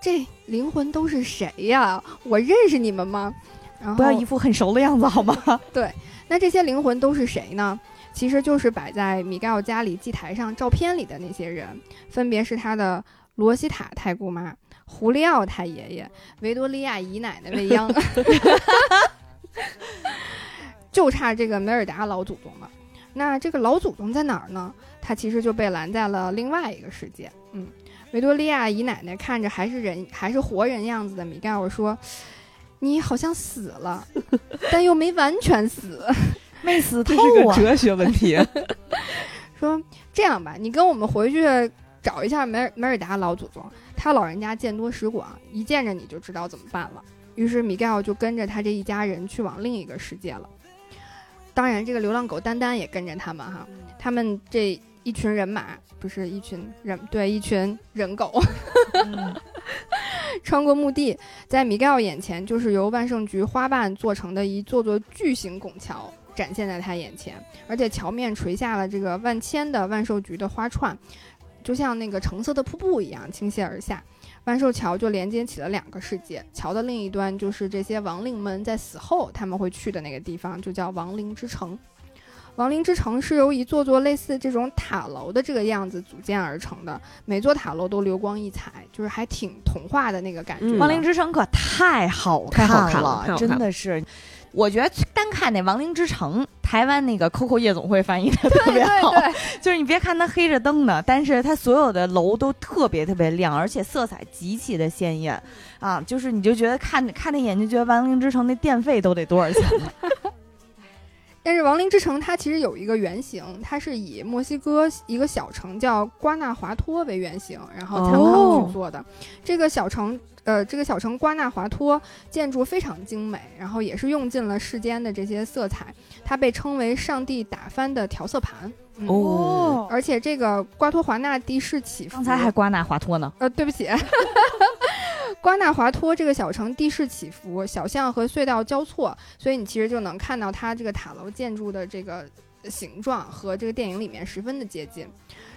这灵魂都是谁呀？我认识你们吗？”然后不要一副很熟的样子好吗？对那这些灵魂都是谁呢？其实就是摆在米盖奥家里祭台上照片里的那些人，分别是他的罗西塔太姑妈、胡利奥太爷爷、维多利亚姨奶奶未央，就差这个梅尔达老祖宗了。那这个老祖宗在哪儿呢？他其实就被拦在了另外一个世界。嗯，维多利亚姨奶奶看着还是人，还是活人样子的米盖尔说：“你好像死了，但又没完全死。”没死透这是个啊！哲学问题。说这样吧，你跟我们回去找一下梅尔梅尔达老祖宗，他老人家见多识广，一见着你就知道怎么办了。于是米盖尔就跟着他这一家人去往另一个世界了。当然，这个流浪狗丹丹也跟着他们哈，他们这一群人马不是一群人，对，一群人狗，嗯 穿过墓地，在米盖奥眼前就是由万圣菊花瓣做成的一座座巨型拱桥展现在他眼前，而且桥面垂下了这个万千的万寿菊的花串，就像那个橙色的瀑布一样倾泻而下。万寿桥就连接起了两个世界，桥的另一端就是这些亡灵们在死后他们会去的那个地方，就叫亡灵之城。亡灵之城是由一座座类似这种塔楼的这个样子组建而成的，每座塔楼都流光溢彩，就是还挺童话的那个感觉。嗯亡灵之城可太好太好看了真的是。我觉得单看那《亡灵之城》，台湾那个 Coco 夜总会翻译的特别好，对对，就是你别看它黑着灯的，但是它所有的楼都特别特别亮，而且色彩极其的鲜艳啊！就是你就觉得看看那眼就觉得《亡灵之城》那电费都得多少钱呢？但是亡灵之城它其实有一个原型，它是以墨西哥一个小城叫瓜纳华托为原型，然后参考去做的。这个小城，呃，这个小城瓜纳华托建筑非常精美，然后也是用尽了世间的这些色彩，它被称为上帝打翻的调色盘。嗯哦，而且这个瓜托华纳地势起伏，刚才还瓜纳华托呢。呃，对不起，瓜纳华托这个小城地势起伏，小巷和隧道交错，所以你其实就能看到它这个塔楼建筑的这个形状和这个电影里面十分的接近。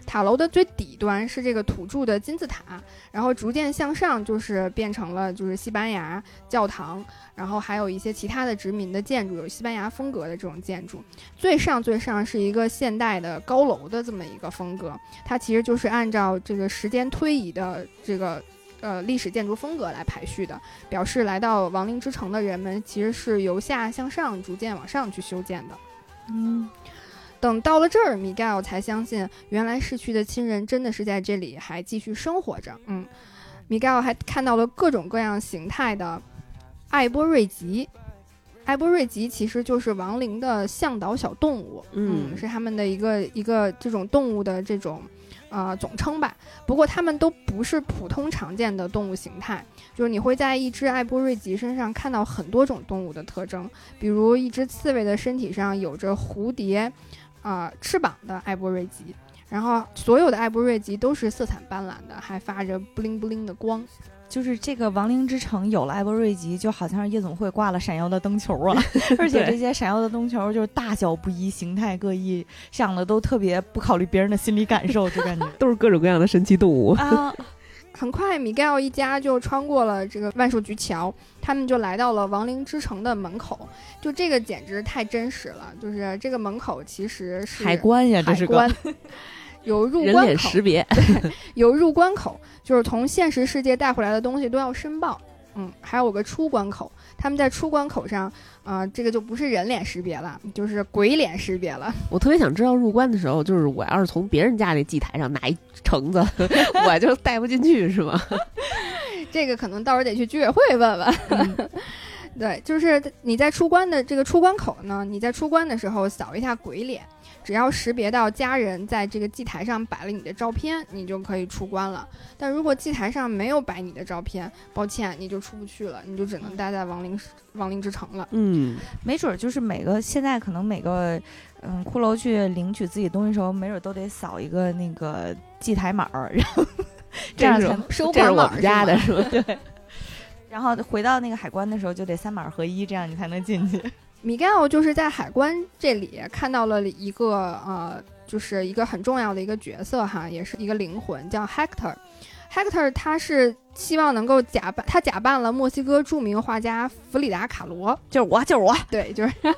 塔楼的最底端是这个土著的金字塔，然后逐渐向上就是变成了就是西班牙教堂，然后还有一些其他的殖民的建筑，有西班牙风格的这种建筑。最上最上是一个现代的高楼的这么一个风格，它其实就是按照这个时间推移的这个呃历史建筑风格来排序的，表示来到亡灵之城的人们其实是由下向上逐渐往上去修建的。嗯，等到了这儿，米盖尔才相信，原来逝去的亲人真的是在这里还继续生活着。嗯，米盖尔还看到了各种各样形态的艾波瑞吉。艾波瑞吉其实就是亡灵的向导小动物，嗯是他们的一个一个这种动物的这种啊总称吧。不过它们都不是普通常见的动物形态，就是你会在一只艾波瑞吉身上看到很多种动物的特征，比如一只刺猬的身体上有着蝴蝶。啊、翅膀的艾波瑞吉，然后所有的艾波瑞吉都是色彩斑斓的，还发着布灵布灵的光。就是这个亡灵之城有了艾伯瑞吉，就好像是夜总会挂了闪耀的灯球啊，而且这些闪耀的灯球就是大小不一，形态各异，想的都特别不考虑别人的心理感受，就感觉都是各种各样的神奇动物。啊，很快，米盖尔一家就穿过了这个万寿菊桥，他们就来到了亡灵之城的门口。就这个简直太真实了，就是这个门口其实是海关呀，这是个海关，有入关口，脸识别，有入关口，就是从现实世界带回来的东西都要申报。嗯，还有个出关口，他们在出关口上，啊、这个就不是人脸识别了，就是鬼脸识别了。我特别想知道入关的时候，就是我要是从别人家那祭台上拿一橙子，我就带不进去，是吗？这个可能到时候得去居委会问问。对，就是你在出关的这个出关口呢，你在出关的时候扫一下鬼脸，只要识别到家人在这个祭台上摆了你的照片，你就可以出关了。但如果祭台上没有摆你的照片，抱歉，你就出不去了，你就只能待在亡灵亡灵之城了。嗯，没准儿就是每个现在可能每个嗯骷髅去领取自己东西的时候，没准儿都得扫一个那个祭台码儿，然后 这样才收这是我们家的是吗是吧？对。然后回到那个海关的时候，就得三码合一，这样你才能进去。米盖奥就是在海关这里看到了一个呃，就是一个很重要的一个角色哈，也是一个灵魂，叫 Hector。Hector 他是希望能够假扮，他假扮了墨西哥著名画家弗里达卡罗，就是我，就是我。对，就是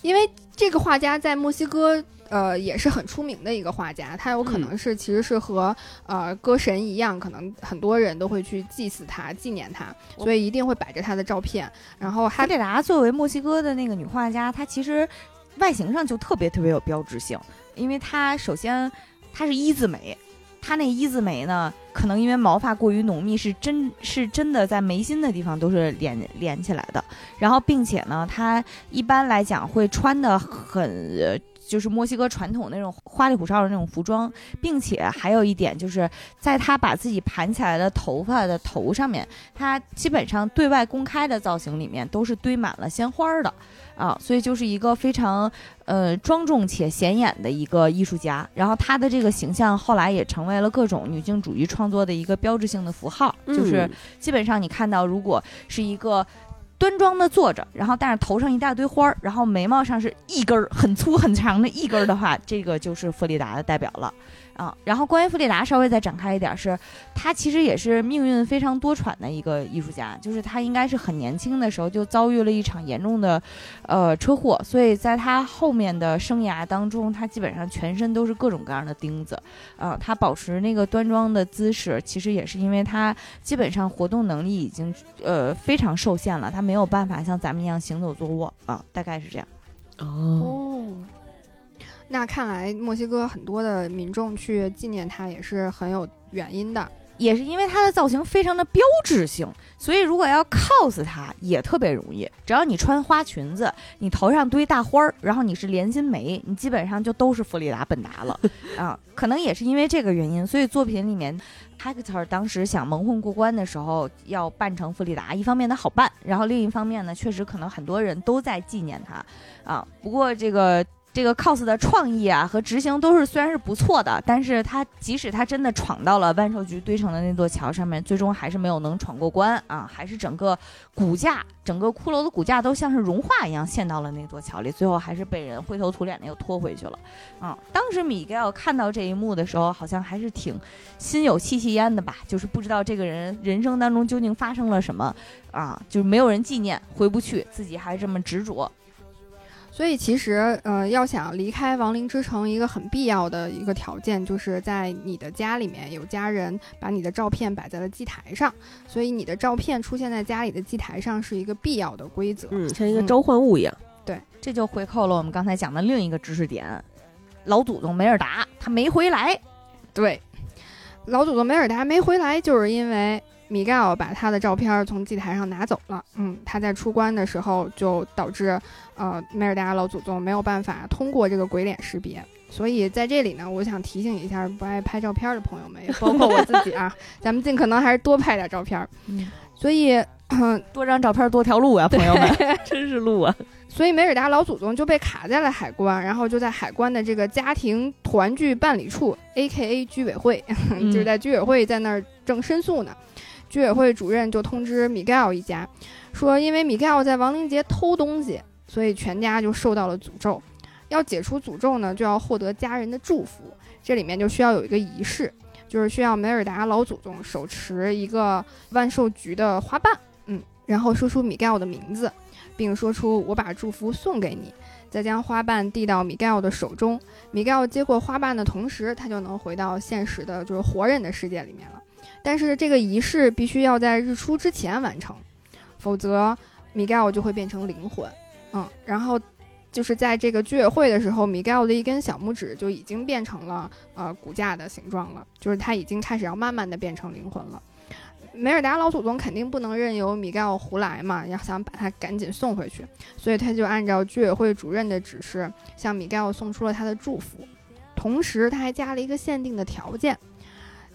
因为这个画家在墨西哥。呃，也是很出名的一个画家，他有可能是其实是和、呃歌神一样，可能很多人都会去祭祀他、纪念他，所以一定会摆着他的照片。然后还哈列达作为墨西哥的那个女画家，她其实外形上就特别特别有标志性，因为她首先她是一字眉，她那一字眉呢，可能因为毛发过于浓密，是真是真的在眉心的地方都是连连起来的。然后，并且呢，她一般来讲会穿的很。呃就是墨西哥传统那种花里胡哨的那种服装，并且还有一点就是，在她把自己盘起来的头发的头上面，她基本上对外公开的造型里面都是堆满了鲜花儿的，啊，所以就是一个非常呃庄重且显眼的一个艺术家。然后她的这个形象后来也成为了各种女性主义创作的一个标志性的符号，就是嗯基本上你看到，如果是一个端庄的坐着，然后但是头上一大堆花儿，然后眉毛上是一根儿很粗很长的一根儿的话，这个就是弗里达的代表了。啊。然后关于弗里达稍微再展开一点是，他其实也是命运非常多舛的一个艺术家，就是他应该是很年轻的时候就遭遇了一场严重的呃车祸，所以在他后面的生涯当中，他基本上全身都是各种各样的钉子啊。他保持那个端庄的姿势，其实也是因为他基本上活动能力已经呃非常受限了，他没有办法像咱们一样行走坐卧啊，大概是这样。哦，哦，那看来墨西哥很多的民众去纪念他也是很有原因的。也是因为它的造型非常的标志性，所以如果要 cos 它也特别容易。只要你穿花裙子，你头上堆大花儿，然后你是连心梅，你基本上就都是弗里达本达了 啊。可能也是因为这个原因，所以作品里面 Hector 当时想蒙混过关的时候要扮成弗里达，一方面他好办，然后另一方面呢，确实可能很多人都在纪念他啊。不过这个。这个 cos 的创意啊和执行都是虽然是不错的，但是他即使他真的闯到了万寿菊堆成的那座桥上面，最终还是没有能闯过关啊，还是整个骨架，整个骷髅的骨架都像是融化一样陷到了那座桥里，最后还是被人灰头土脸的又拖回去了啊。当时米盖尔看到这一幕的时候，好像还是挺心有戚戚焉的吧，就是不知道这个人人生当中究竟发生了什么啊，就是没有人纪念，回不去，自己还这么执着。所以其实，呃，要想离开亡灵之城，一个很必要的一个条件，就是在你的家里面有家人把你的照片摆在了祭台上。所以你的照片出现在家里的祭台上是一个必要的规则，嗯，像一个召唤物一样。对，这就回扣了我们刚才讲的另一个知识点：老祖宗梅尔达他没回来。对，老祖宗梅尔达没回来，就是因为。米盖尔把他的照片从祭台上拿走了，嗯，他在出关的时候就导致，呃，梅尔达老祖宗没有办法通过这个鬼脸识别，所以在这里呢，我想提醒一下不爱拍照片的朋友们，也包括我自己啊，咱们尽可能还是多拍点照片，嗯，所以多张照片多条路啊，朋友们，真是路啊，所以梅尔达老祖宗就被卡在了海关，然后就在海关的这个家庭团聚办理处 （A.K.A. 居委会），就是在居委会在那儿正申诉呢。居委会主任就通知米盖尔一家，说因为米盖尔在亡灵节偷东西，所以全家就受到了诅咒。要解除诅咒呢，就要获得家人的祝福。这里面就需要有一个仪式，就是需要梅尔达老祖宗手持一个万寿菊的花瓣，嗯，然后说出米盖尔的名字，并说出“我把祝福送给你”，再将花瓣递到米盖尔的手中。米盖尔接过花瓣的同时，他就能回到现实的，就是活人的世界里面了。但是这个仪式必须要在日出之前完成，否则米盖尔就会变成灵魂。嗯，然后就是在这个居委会的时候，米盖尔的一根小拇指就已经变成了呃骨架的形状了，就是他已经开始要慢慢的变成灵魂了。梅尔达老祖宗肯定不能任由米盖尔胡来嘛，要想把他赶紧送回去，所以他就按照居委会主任的指示，向米盖尔送出了他的祝福，同时他还加了一个限定的条件。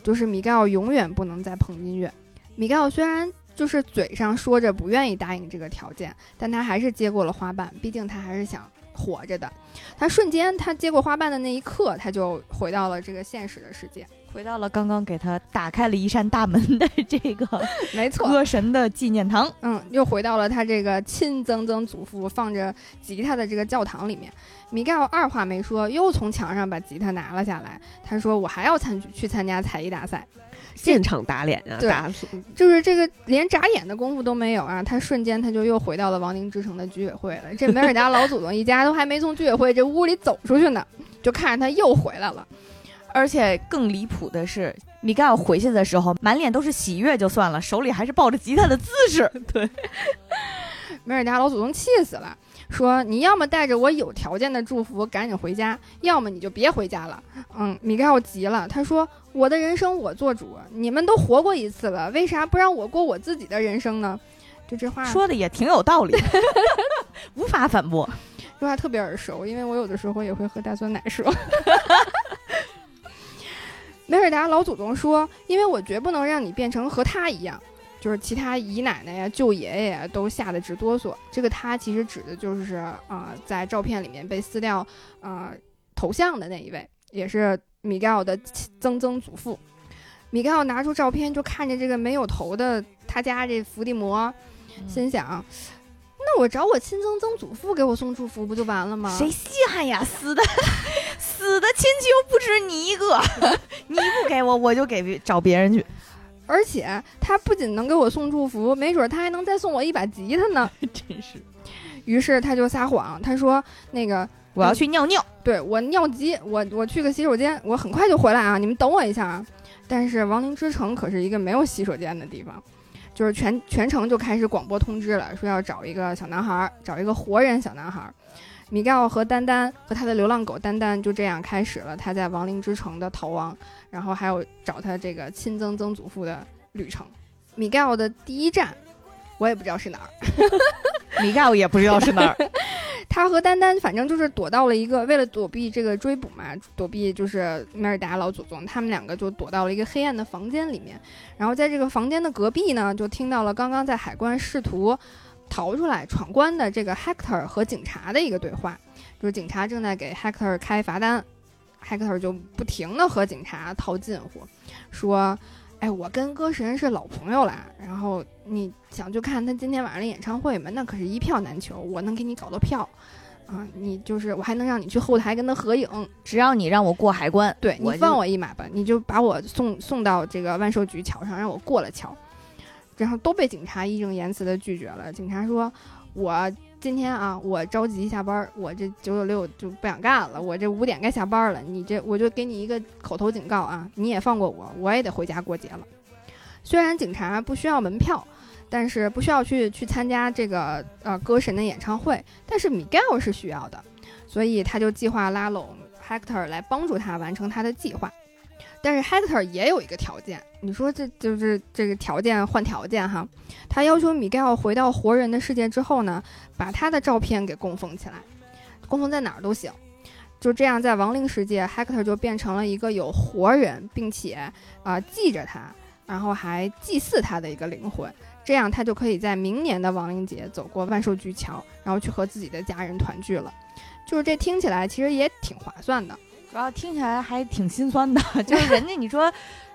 就是米盖尔永远不能再碰音乐。米盖尔虽然就是嘴上说着不愿意答应这个条件，但他还是接过了花瓣，毕竟他还是想活着的。他瞬间，他接过花瓣的那一刻，他就回到了这个现实的世界。回到了刚刚给他打开了一扇大门的 这个，没错，歌神的纪念堂。嗯，又回到了他这个亲曾曾祖父放着吉他的这个教堂里面。米盖尔二话没说，又从墙上把吉他拿了下来。他说：“我还要参去参加才艺大赛，现场打脸啊！对，就是这个连眨眼的功夫都没有啊！他瞬间他就又回到了亡灵之城的居委会了。这梅尔达老祖宗一家都还没从居委会这屋里走出去呢，就看着他又回来了。”而且更离谱的是，米盖尔回去的时候，满脸都是喜悦，就算了，手里还是抱着吉他的姿势。对，梅尔达老祖宗气死了，说：“你要么带着我有条件的祝福赶紧回家，要么你就别回家了。”嗯，米盖尔急了，他说：“我的人生我做主，你们都活过一次了，为啥不让我过我自己的人生呢？”就这话说的也挺有道理，无法反驳。这话特别耳熟，因为我有的时候也会和大酸奶说。梅尔达老祖宗说：“因为我绝不能让你变成和他一样，就是其他姨奶奶呀、舅爷爷呀都吓得直哆嗦。这个他其实指的就是啊，在照片里面被撕掉啊头像的那一位，也是米盖尔的曾曾祖父。米盖尔拿出照片，就看着这个没有头的他家这伏地魔，心想。”那我找我亲曾曾祖父给我送祝福不就完了吗？谁稀罕呀？死的，死的亲戚又不止你一个，你不给我，我就给找别人去。而且他不仅能给我送祝福，没准他还能再送我一把吉他呢。真是。于是他就撒谎，他说：“那个我要去尿尿，对我尿急，我我去个洗手间，我很快就回来啊，你们等我一下啊。”但是亡灵之城可是一个没有洗手间的地方。就是全全程就开始广播通知了，说要找一个小男孩，找一个活人小男孩。米盖奥和丹丹和他的流浪狗丹丹就这样开始了他在亡灵之城的逃亡，然后还有找他这个亲曾曾祖父的旅程。米盖奥的第一站，我也不知道是哪儿。米盖奥也不知道是哪儿。他和丹丹反正就是躲到了一个，为了躲避这个追捕嘛，躲避就是梅尔达老祖宗，他们两个就躲到了一个黑暗的房间里面。然后在这个房间的隔壁呢，就听到了刚刚在海关试图逃出来闯关的这个 Hector 和警察的一个对话，就是警察正在给 Hector 开罚单，Hector 就不停的和警察套近乎，说。哎，我跟歌神是老朋友了，然后你想去看他今天晚上的演唱会吗？那可是一票难求，我能给你搞到票，啊，你就是我还能让你去后台跟他合影，只要你让我过海关，对你放我一马吧，你就把我送送到这个万寿菊桥上，让我过了桥，然后都被警察义正言辞的拒绝了。警察说，我。今天啊，我着急下班，我这九九六就不想干了。我这五点该下班了，你这我就给你一个口头警告啊，你也放过我，我也得回家过节了。虽然警察不需要门票，但是不需要去去参加这个呃歌神的演唱会，但是米盖尔是需要的，所以他就计划拉拢 Hector 来帮助他完成他的计划。但是 Hector 也有一个条件，你说这就是这个条件换条件哈，他要求米盖奥回到活人的世界之后呢，把他的照片给供奉起来，供奉在哪儿都行，就这样在亡灵世界，Hector 就变成了一个有活人，并且啊记着他，然后还祭祀他的一个灵魂，这样他就可以在明年的亡灵节走过万寿菊桥，然后去和自己的家人团聚了，就是这听起来其实也挺划算的。主要听起来还挺心酸的，就是人家你说，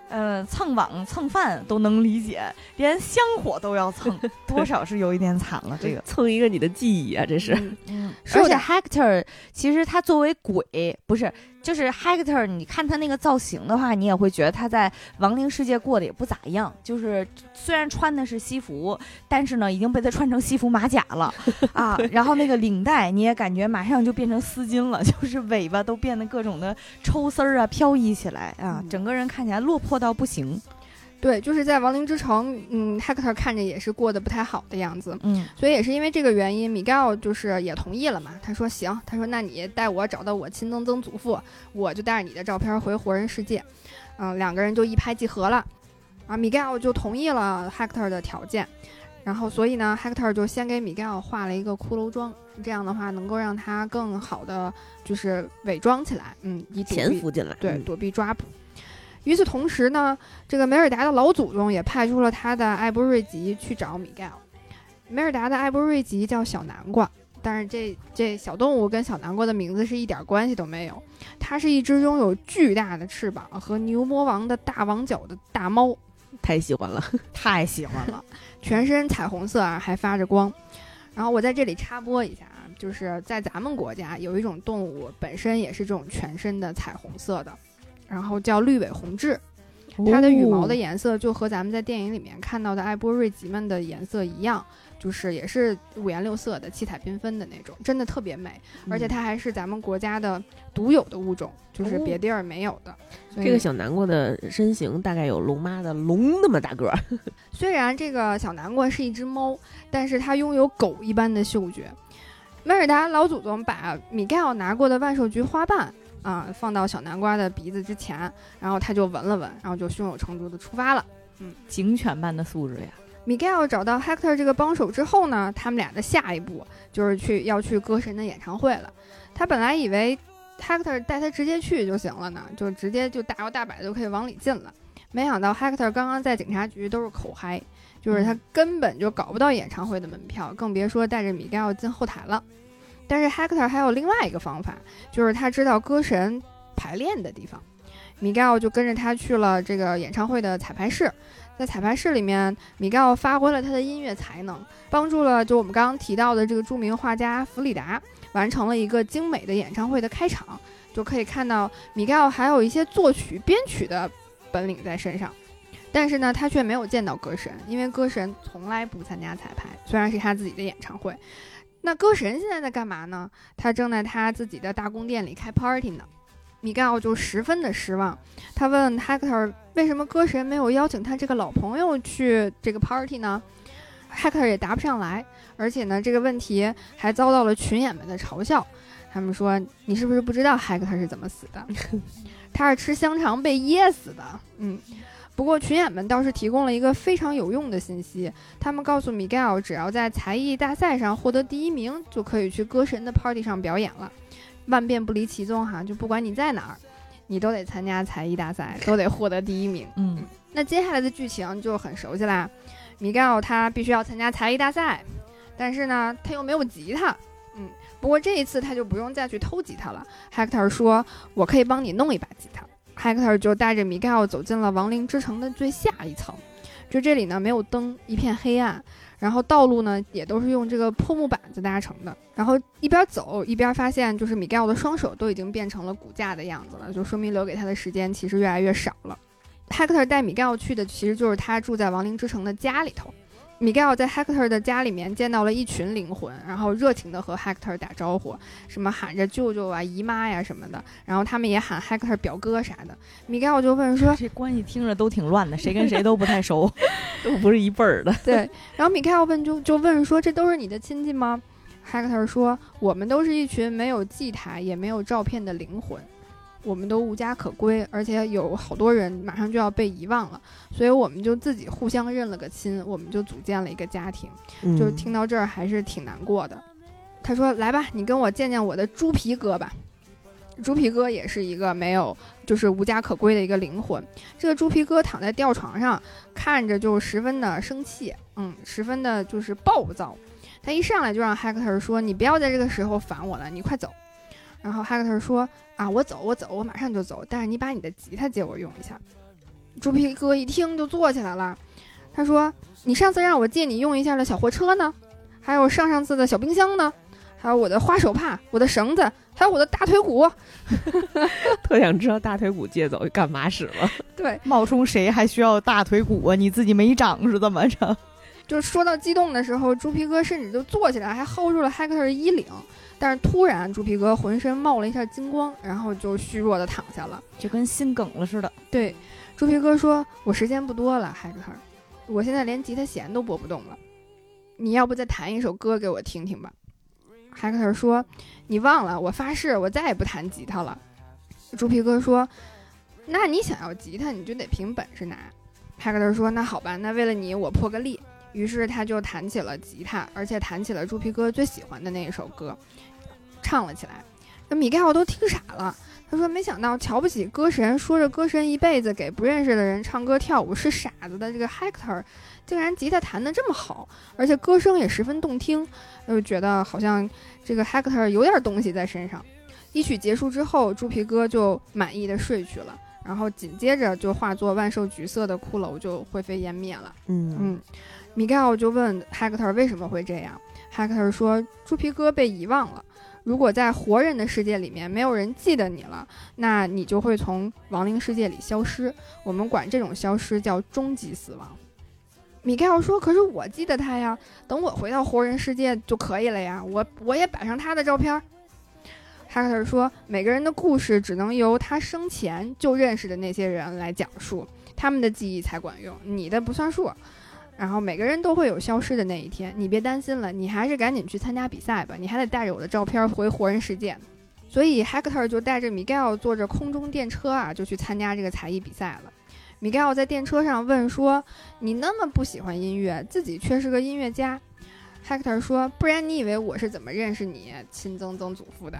呃，蹭网蹭饭都能理解，连香火都要蹭，多少是有一点惨了。这个蹭一个你的记忆啊，这是。嗯，而且 Hector 其实他作为鬼不是。就是 Hector，你看他那个造型的话，你也会觉得他在亡灵世界过得也不咋样。就是虽然穿的是西服，但是呢，已经被他穿成西服马甲了 啊。然后那个领带，你也感觉马上就变成丝巾了，就是尾巴都变得各种的抽丝儿啊，飘逸起来啊，整个人看起来落魄到不行。对，就是在亡灵之城，嗯，Hector 看着也是过得不太好的样子，嗯，所以也是因为这个原因，米盖奥就是也同意了嘛。他说行，他说那你带我找到我亲曾曾祖父，我就带着你的照片回活人世界，嗯，两个人就一拍即合了，啊，米盖奥就同意了 Hector 的条件，然后所以呢，Hector 就先给米盖奥画了一个骷髅妆，这样的话能够让他更好的就是伪装起来，嗯，以潜伏进来，对，躲避抓捕。与此同时呢，这个梅尔达的老祖宗也派出了他的艾波瑞吉去找米盖尔。梅尔达的艾波瑞吉叫小南瓜，但是这这小动物跟小南瓜的名字是一点关系都没有。它是一只拥有巨大的翅膀和牛魔王的大王角的大猫，太喜欢了，太喜欢了，全身彩虹色啊，还发着光。然后我在这里插播一下啊，就是在咱们国家有一种动物，本身也是这种全身的彩虹色的。然后叫绿尾红雉，它的羽毛的颜色就和咱们在电影里面看到的艾波瑞吉们的颜色一样，就是也是五颜六色的、七彩缤纷的那种，真的特别美。而且它还是咱们国家的独有的物种，就是别地儿没有的。这个小南瓜的身形大概有龙妈的龙那么大个儿。虽然这个小南瓜是一只猫，但是它拥有狗一般的嗅觉。梅尔达老祖宗把米盖奥拿过的万寿菊花瓣。啊，放到小南瓜的鼻子之前，然后他就闻了闻，然后就胸有成竹的出发了。嗯，警犬般的素质呀。米盖尔找到 Hector 这个帮手之后呢，他们俩的下一步就是去要去歌神的演唱会了。他本来以为 Hector 带他直接去就行了呢，就直接就大摇大摆的就可以往里进了。没想到 Hector 刚刚在警察局都是口嗨，就是他根本就搞不到演唱会的门票，更别说带着米盖尔进后台了。但是 Hector 还有另外一个方法，就是他知道歌神排练的地方，米盖奥就跟着他去了这个演唱会的彩排室。在彩排室里面，米盖奥发挥了他的音乐才能，帮助了就我们刚刚提到的这个著名画家弗里达完成了一个精美的演唱会的开场。就可以看到米盖奥还有一些作曲编曲的本领在身上，但是呢，他却没有见到歌神，因为歌神从来不参加彩排，虽然是他自己的演唱会。那歌神现在在干嘛呢？他正在他自己的大宫殿里开 party 呢。米盖奥就十分的失望，他问 Hector 为什么歌神没有邀请他这个老朋友去这个 party 呢 Hector 也答不上来，而且呢，这个问题还遭到了群演们的嘲笑。他们说：“你是不是不知道 Hector 是怎么死的？他是吃香肠被噎死的。”嗯，不过群演们倒是提供了一个非常有用的信息，他们告诉米盖尔，只要在才艺大赛上获得第一名，就可以去歌神的 party 上表演了。万变不离其宗哈，就不管你在哪儿，你都得参加才艺大赛，都得获得第一名。嗯，那接下来的剧情就很熟悉啦。米盖尔他必须要参加才艺大赛，但是呢，他又没有吉他。嗯，不过这一次他就不用再去偷吉他了。Hector 说：“我可以帮你弄一把吉他。”海克特就带着米盖尔走进了亡灵之城的最下一层。就这里呢，没有灯，一片黑暗。然后道路呢，也都是用这个破木板子搭成的。然后一边走一边发现，就是米盖尔的双手都已经变成了骨架的样子了，就说明留给他的时间其实越来越少了。海克特带米盖尔去的其实就是他住在亡灵之城的家里头。米盖尔在 Hector 的家里面见到了一群灵魂，然后热情地和 Hector 打招呼，什么喊着舅舅啊、姨妈呀什么的，然后他们也喊 Hector 表哥啥的。米盖尔就问说这关系听着都挺乱的，谁跟谁都不太熟，都不是一辈儿的。：“对。”然后米盖尔问就就问说：“这都是你的亲戚吗？”？”Hector 说：“我们都是一群没有祭台也没有照片的灵魂。”我们都无家可归，而且有好多人马上就要被遗忘了，所以我们就自己互相认了个亲，我们就组建了一个家庭。就是听到这儿还是挺难过的。他说：“来吧，你跟我见见我的猪皮哥吧。”猪皮哥也是一个没有，就是无家可归的一个灵魂。这个猪皮哥躺在吊床上，看着就十分的生气，嗯，十分的就是暴躁。他一上来就让海克特说：“你不要在这个时候烦我了，你快走。”然后海克特说：“啊，我走，我走，我马上就走。但是你把你的吉他借我用一下。”猪皮哥一听就坐起来了，他说：“你上次让我借你用一下的小货车呢？还有上上次的小冰箱呢？还有我的花手帕、我的绳子，还有我的大腿骨。特想知道大腿骨借走干嘛使了。对，冒充谁还需要大腿骨啊？你自己没长是怎么着？就是说到激动的时候，猪皮哥甚至就坐起来，还 hold 住了海克特的衣领。但是突然，猪皮哥浑身冒了一下金光，然后就虚弱的躺下了。就跟心梗了似的。对，猪皮哥说：“我时间不多了，海克特，我现在连吉他弦都拨不动了，你要不再弹一首歌给我听听吧？”海克特说：“你忘了，我发誓，我再也不弹吉他了。”猪皮哥说：“那你想要吉他，你就得凭本事拿。”海克特说：“那好吧，那为了你，我破个例。”于是他就弹起了吉他，而且弹起了猪皮哥最喜欢的那一首歌，唱了起来。那米盖奥都听傻了。他说：“没想到瞧不起歌神，说着歌神一辈子给不认识的人唱歌跳舞是傻子的这个 Hector，竟然吉他弹得这么好，而且歌声也十分动听。就觉得好像这个 Hector 有点东西在身上。一曲结束之后，猪皮哥就满意的睡去了，然后紧接着就化作万寿橘色的骷髅就灰飞烟灭了。嗯嗯，米盖奥就问 Hector 为什么会这样，Hector 说猪皮哥被遗忘了。如果在活人的世界里面没有人记得你了，那你就会从亡灵世界里消失。我们管这种消失叫终极死亡。米盖奥说：“可是我记得他呀，等我回到活人世界就可以了呀，我我也摆上他的照片。”哈克特说：“每个人的故事只能由他生前就认识的那些人来讲述，他们的记忆才管用，你的不算数。然后每个人都会有消失的那一天，你别担心了，你还是赶紧去参加比赛吧，你还得带着我的照片回活人世界。”所以 Hector 就带着米盖奥坐着空中电车啊，就去参加这个才艺比赛了。米盖奥在电车上问说：“你那么不喜欢音乐，自己却是个音乐家？”Hector 说：“不然你以为我是怎么认识你亲曾曾祖父的？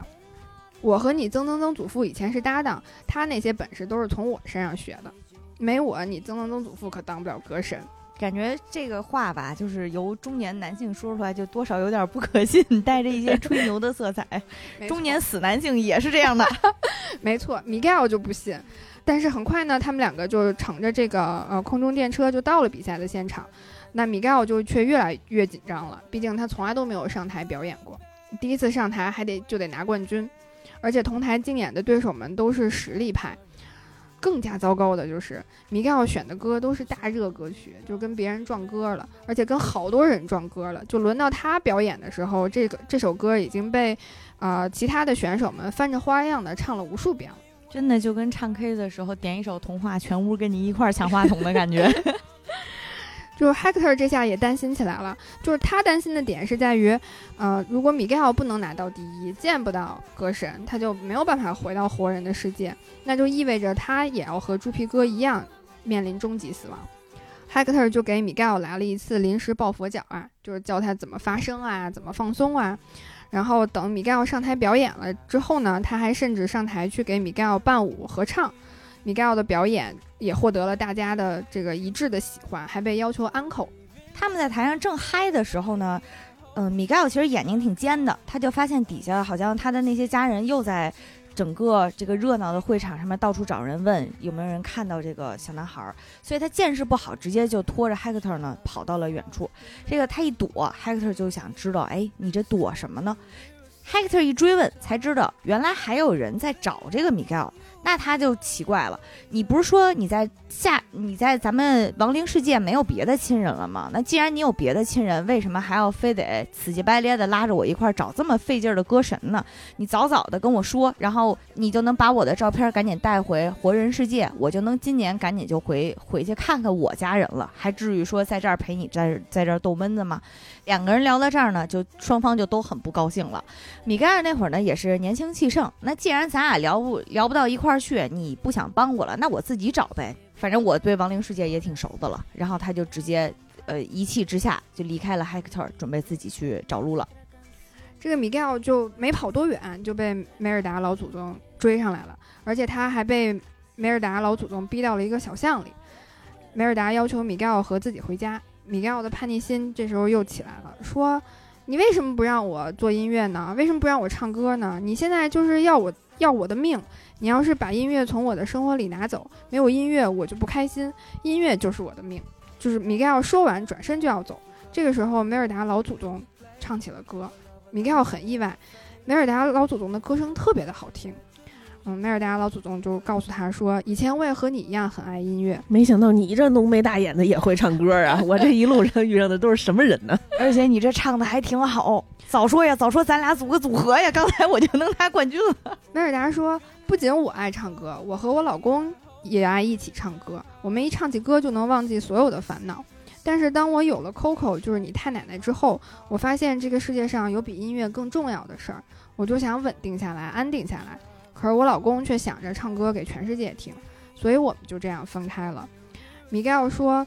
我和你曾曾曾祖父以前是搭档，他那些本事都是从我身上学的，没我你曾曾曾祖父可当不了歌神。”感觉这个话吧，就是由中年男性说出来，就多少有点不可信，带着一些吹牛的色彩。中年死男性也是这样的。没错，米盖尔就不信，但是很快呢，他们两个就乘着这个呃空中电车就到了比赛的现场。那米盖尔就却越来越紧张了，毕竟他从来都没有上台表演过，第一次上台还得就得拿冠军，而且同台竞演的对手们都是实力派。更加糟糕的就是米盖奥选的歌都是大热歌曲，就跟别人撞歌了，而且跟好多人撞歌了。就轮到他表演的时候，这个这首歌已经被、呃其他的选手们翻着花样的唱了无数遍了。真的就跟唱 K 的时候点一首童话，全屋跟你一块儿抢话筒的感觉。就是 Hector 这下也担心起来了，就是他担心的点是在于，呃，如果米盖奥不能拿到第一，见不到歌神，他就没有办法回到活人的世界，那就意味着他也要和猪皮哥一样面临终极死亡。Hector 就给米盖奥来了一次临时抱佛脚啊，就是教他怎么发声啊，怎么放松啊。然后等米盖奥上台表演了之后呢，他还甚至上台去给米盖奥伴舞合唱。米盖奥的表演也获得了大家的这个一致的喜欢，还被要求安口。他们在台上正嗨的时候呢，嗯，米盖奥其实眼睛挺尖的，他就发现底下好像他的那些家人又在整个这个热闹的会场上面到处找人问有没有人看到这个小男孩儿，所以他见识不好，直接就拖着 Hector 呢跑到了远处。这个他一躲，Hector 就想知道，哎，你这躲什么呢？Hector 一追问，才知道原来还有人在找这个米盖奥。那他就奇怪了，你不是说你在下你在咱们亡灵世界没有别的亲人了吗？那既然你有别的亲人，为什么还要非得死乞白咧的拉着我一块儿找这么费劲儿的歌神呢？你早早的跟我说，然后你就能把我的照片赶紧带回活人世界，我就能今年赶紧就回回去看看我家人了，还至于说在这儿陪你在在这儿逗闷子吗？两个人聊到这儿呢，就双方就都很不高兴了。米盖尔那会儿呢也是年轻气盛，那既然咱俩聊不聊不到一块儿去，你不想帮我了，那我自己找呗。反正我对亡灵世界也挺熟的了。然后他就直接，呃，一气之下就离开了 Hector，准备自己去找路了。这个米盖奥就没跑多远，就被梅尔达老祖宗追上来了，而且他还被梅尔达老祖宗逼到了一个小巷里。梅尔达要求米盖奥和自己回家。米盖奥的叛逆心这时候又起来了，说：“你为什么不让我做音乐呢？为什么不让我唱歌呢？你现在就是要我要我的命！你要是把音乐从我的生活里拿走，没有音乐我就不开心。音乐就是我的命。”就是米盖奥说完，转身就要走。这个时候，梅尔达老祖宗唱起了歌，米盖奥很意外，梅尔达老祖宗的歌声特别的好听。嗯，梅尔达老祖宗就告诉他说：“以前我也和你一样很爱音乐，没想到你这浓眉大眼的也会唱歌啊！我这一路上遇上的都是什么人呢？而且你这唱的还挺好，早说呀，早说咱俩组个组合呀，刚才我就能拿冠军了。”梅尔达说：“不仅我爱唱歌，我和我老公也爱一起唱歌。我们一唱起歌就能忘记所有的烦恼。但是当我有了 Coco，就是你太奶奶之后，我发现这个世界上有比音乐更重要的事儿，我就想稳定下来，安定下来。”可是我老公却想着唱歌给全世界听，所以我们就这样分开了。米盖尔说：“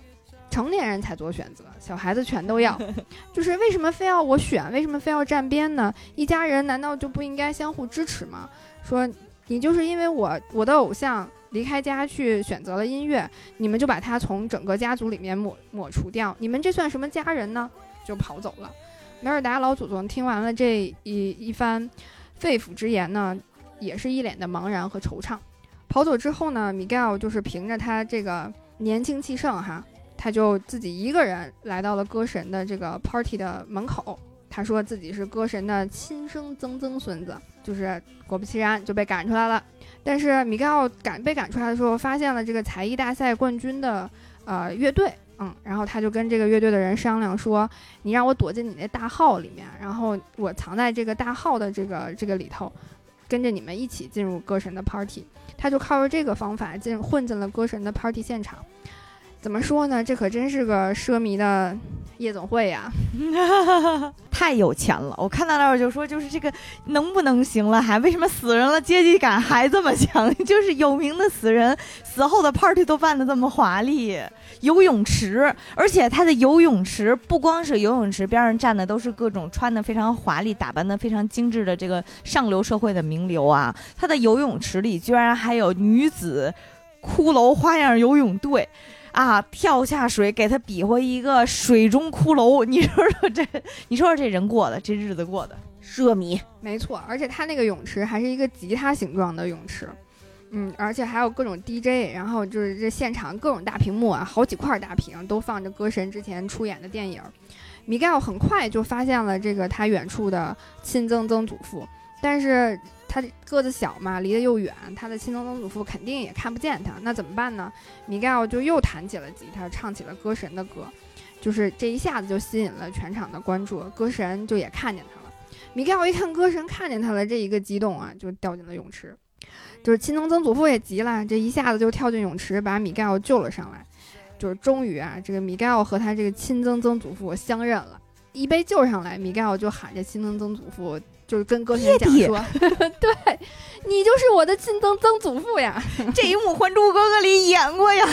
成年人才做选择，小孩子全都要。就是为什么非要我选？为什么非要站边呢？一家人难道就不应该相互支持吗？说你就是因为我我的偶像离开家去选择了音乐，你们就把他从整个家族里面抹抹除掉，你们这算什么家人呢？就跑走了。梅尔达老祖宗听完了这一一番肺腑之言呢？也是一脸的茫然和惆怅。跑走之后呢，米盖尔就是凭着他这个年轻气盛哈，他就自己一个人来到了歌神的这个 party 的门口。他说自己是歌神的亲生曾曾孙子，就是果不其然就被赶出来了。但是米盖奥赶被赶出来的时候，发现了这个才艺大赛冠军的呃乐队，嗯，然后他就跟这个乐队的人商量说：“你让我躲进你那大号里面，然后我藏在这个大号的这个这个里头。”跟着你们一起进入歌神的 party，他就靠着这个方法进混进了歌神的 party 现场。怎么说呢？这可真是个奢靡的夜总会呀！太有钱了！我看到那儿就说，就是这个能不能行了？还为什么死人了阶级感还这么强？就是有名的死人死后的 party 都办得这么华丽，游泳池，而且他的游泳池不光是游泳池边上站的都是各种穿的非常华丽、打扮的非常精致的这个上流社会的名流啊，他的游泳池里居然还有女子骷髅花样游泳队。啊！跳下水，给他比划一个水中骷髅，你说说这，你说说这人过的，这日子过的奢靡，没错。而且他那个泳池还是一个吉他形状的泳池，嗯，而且还有各种 DJ，然后就是这现场各种大屏幕啊，好几块大屏都放着歌神之前出演的电影。米盖尔很快就发现了这个他远处的亲曾曾祖父，但是。他个子小嘛，离得又远，他的亲曾曾祖父肯定也看不见他，那怎么办呢？米盖奥就又弹起了吉他，唱起了歌神的歌，就是这一下子就吸引了全场的关注，歌神就也看见他了。米盖奥一看歌神看见他了，这一个激动啊，就掉进了泳池。就是亲曾曾祖父也急了，这一下子就跳进泳池，把米盖奥救了上来。就是终于啊，这个米盖奥和他这个亲曾曾祖父相认了。一杯救上来，米盖奥就喊着亲曾曾祖父，就是跟歌神讲说：“对你就是我的亲曾曾祖父呀。”这一幕《还珠格格》里演过呀。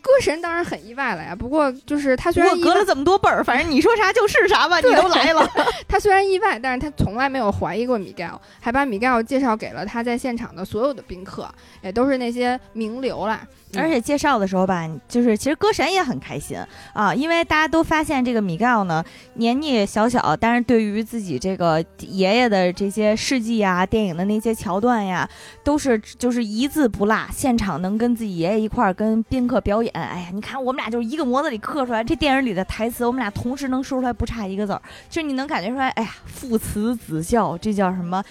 歌神当然很意外了呀，不过就是他虽然隔了这么多辈儿，反正你说啥就是啥吧，你都来了。他虽然意外，但是他从来没有怀疑过米盖尔，还把米盖尔介绍给了他在现场的所有的宾客，也都是那些名流啦。嗯而且介绍的时候吧，就是其实歌神也很开心啊，因为大家都发现这个米盖尔呢年纪小小，但是对于自己这个爷爷的这些事迹呀、电影的那些桥段呀，都是就是一字不落，现场能跟自己爷爷一块儿跟宾客表演。哎呀，你看我们俩就是一个模子里刻出来，这电影里的台词，我们俩同时能说出来，不差一个字儿，就是你能感觉出来，哎呀，父慈子孝，这叫什么？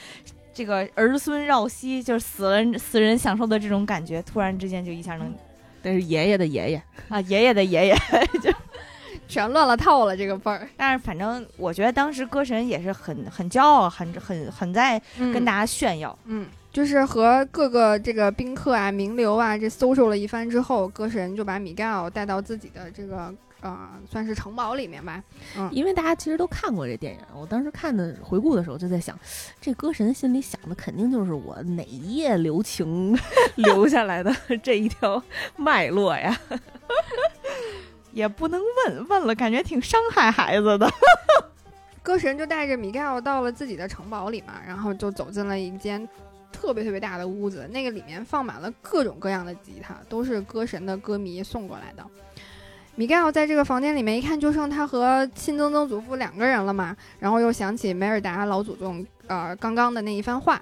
这个儿孙绕膝，就是死人死人享受的这种感觉，突然之间就一下能但是爷爷的爷爷，啊，爷爷的爷爷 就。全乱了套了这个辈儿，但是反正我觉得当时歌神也是很很骄傲，很很很在跟大家炫耀。嗯，就是和各个这个宾客啊、名流啊这 social 了一番之后，歌神就把米盖奥带到自己的这个呃算是城堡里面吧。因为大家其实都看过这电影，我当时看的回顾的时候就在想，这歌神心里想的肯定就是我哪一夜留情 留下来的这一条脉络呀。也不能问问了，感觉挺伤害孩子的。歌神就带着米盖奥到了自己的城堡里嘛，然后就走进了一间特别特别大的屋子，那个里面放满了各种各样的吉他，都是歌神的歌迷送过来的。米盖尔在这个房间里面一看，就剩他和亲曾曾祖父两个人了嘛，然后又想起梅尔达老祖宗呃刚刚的那一番话，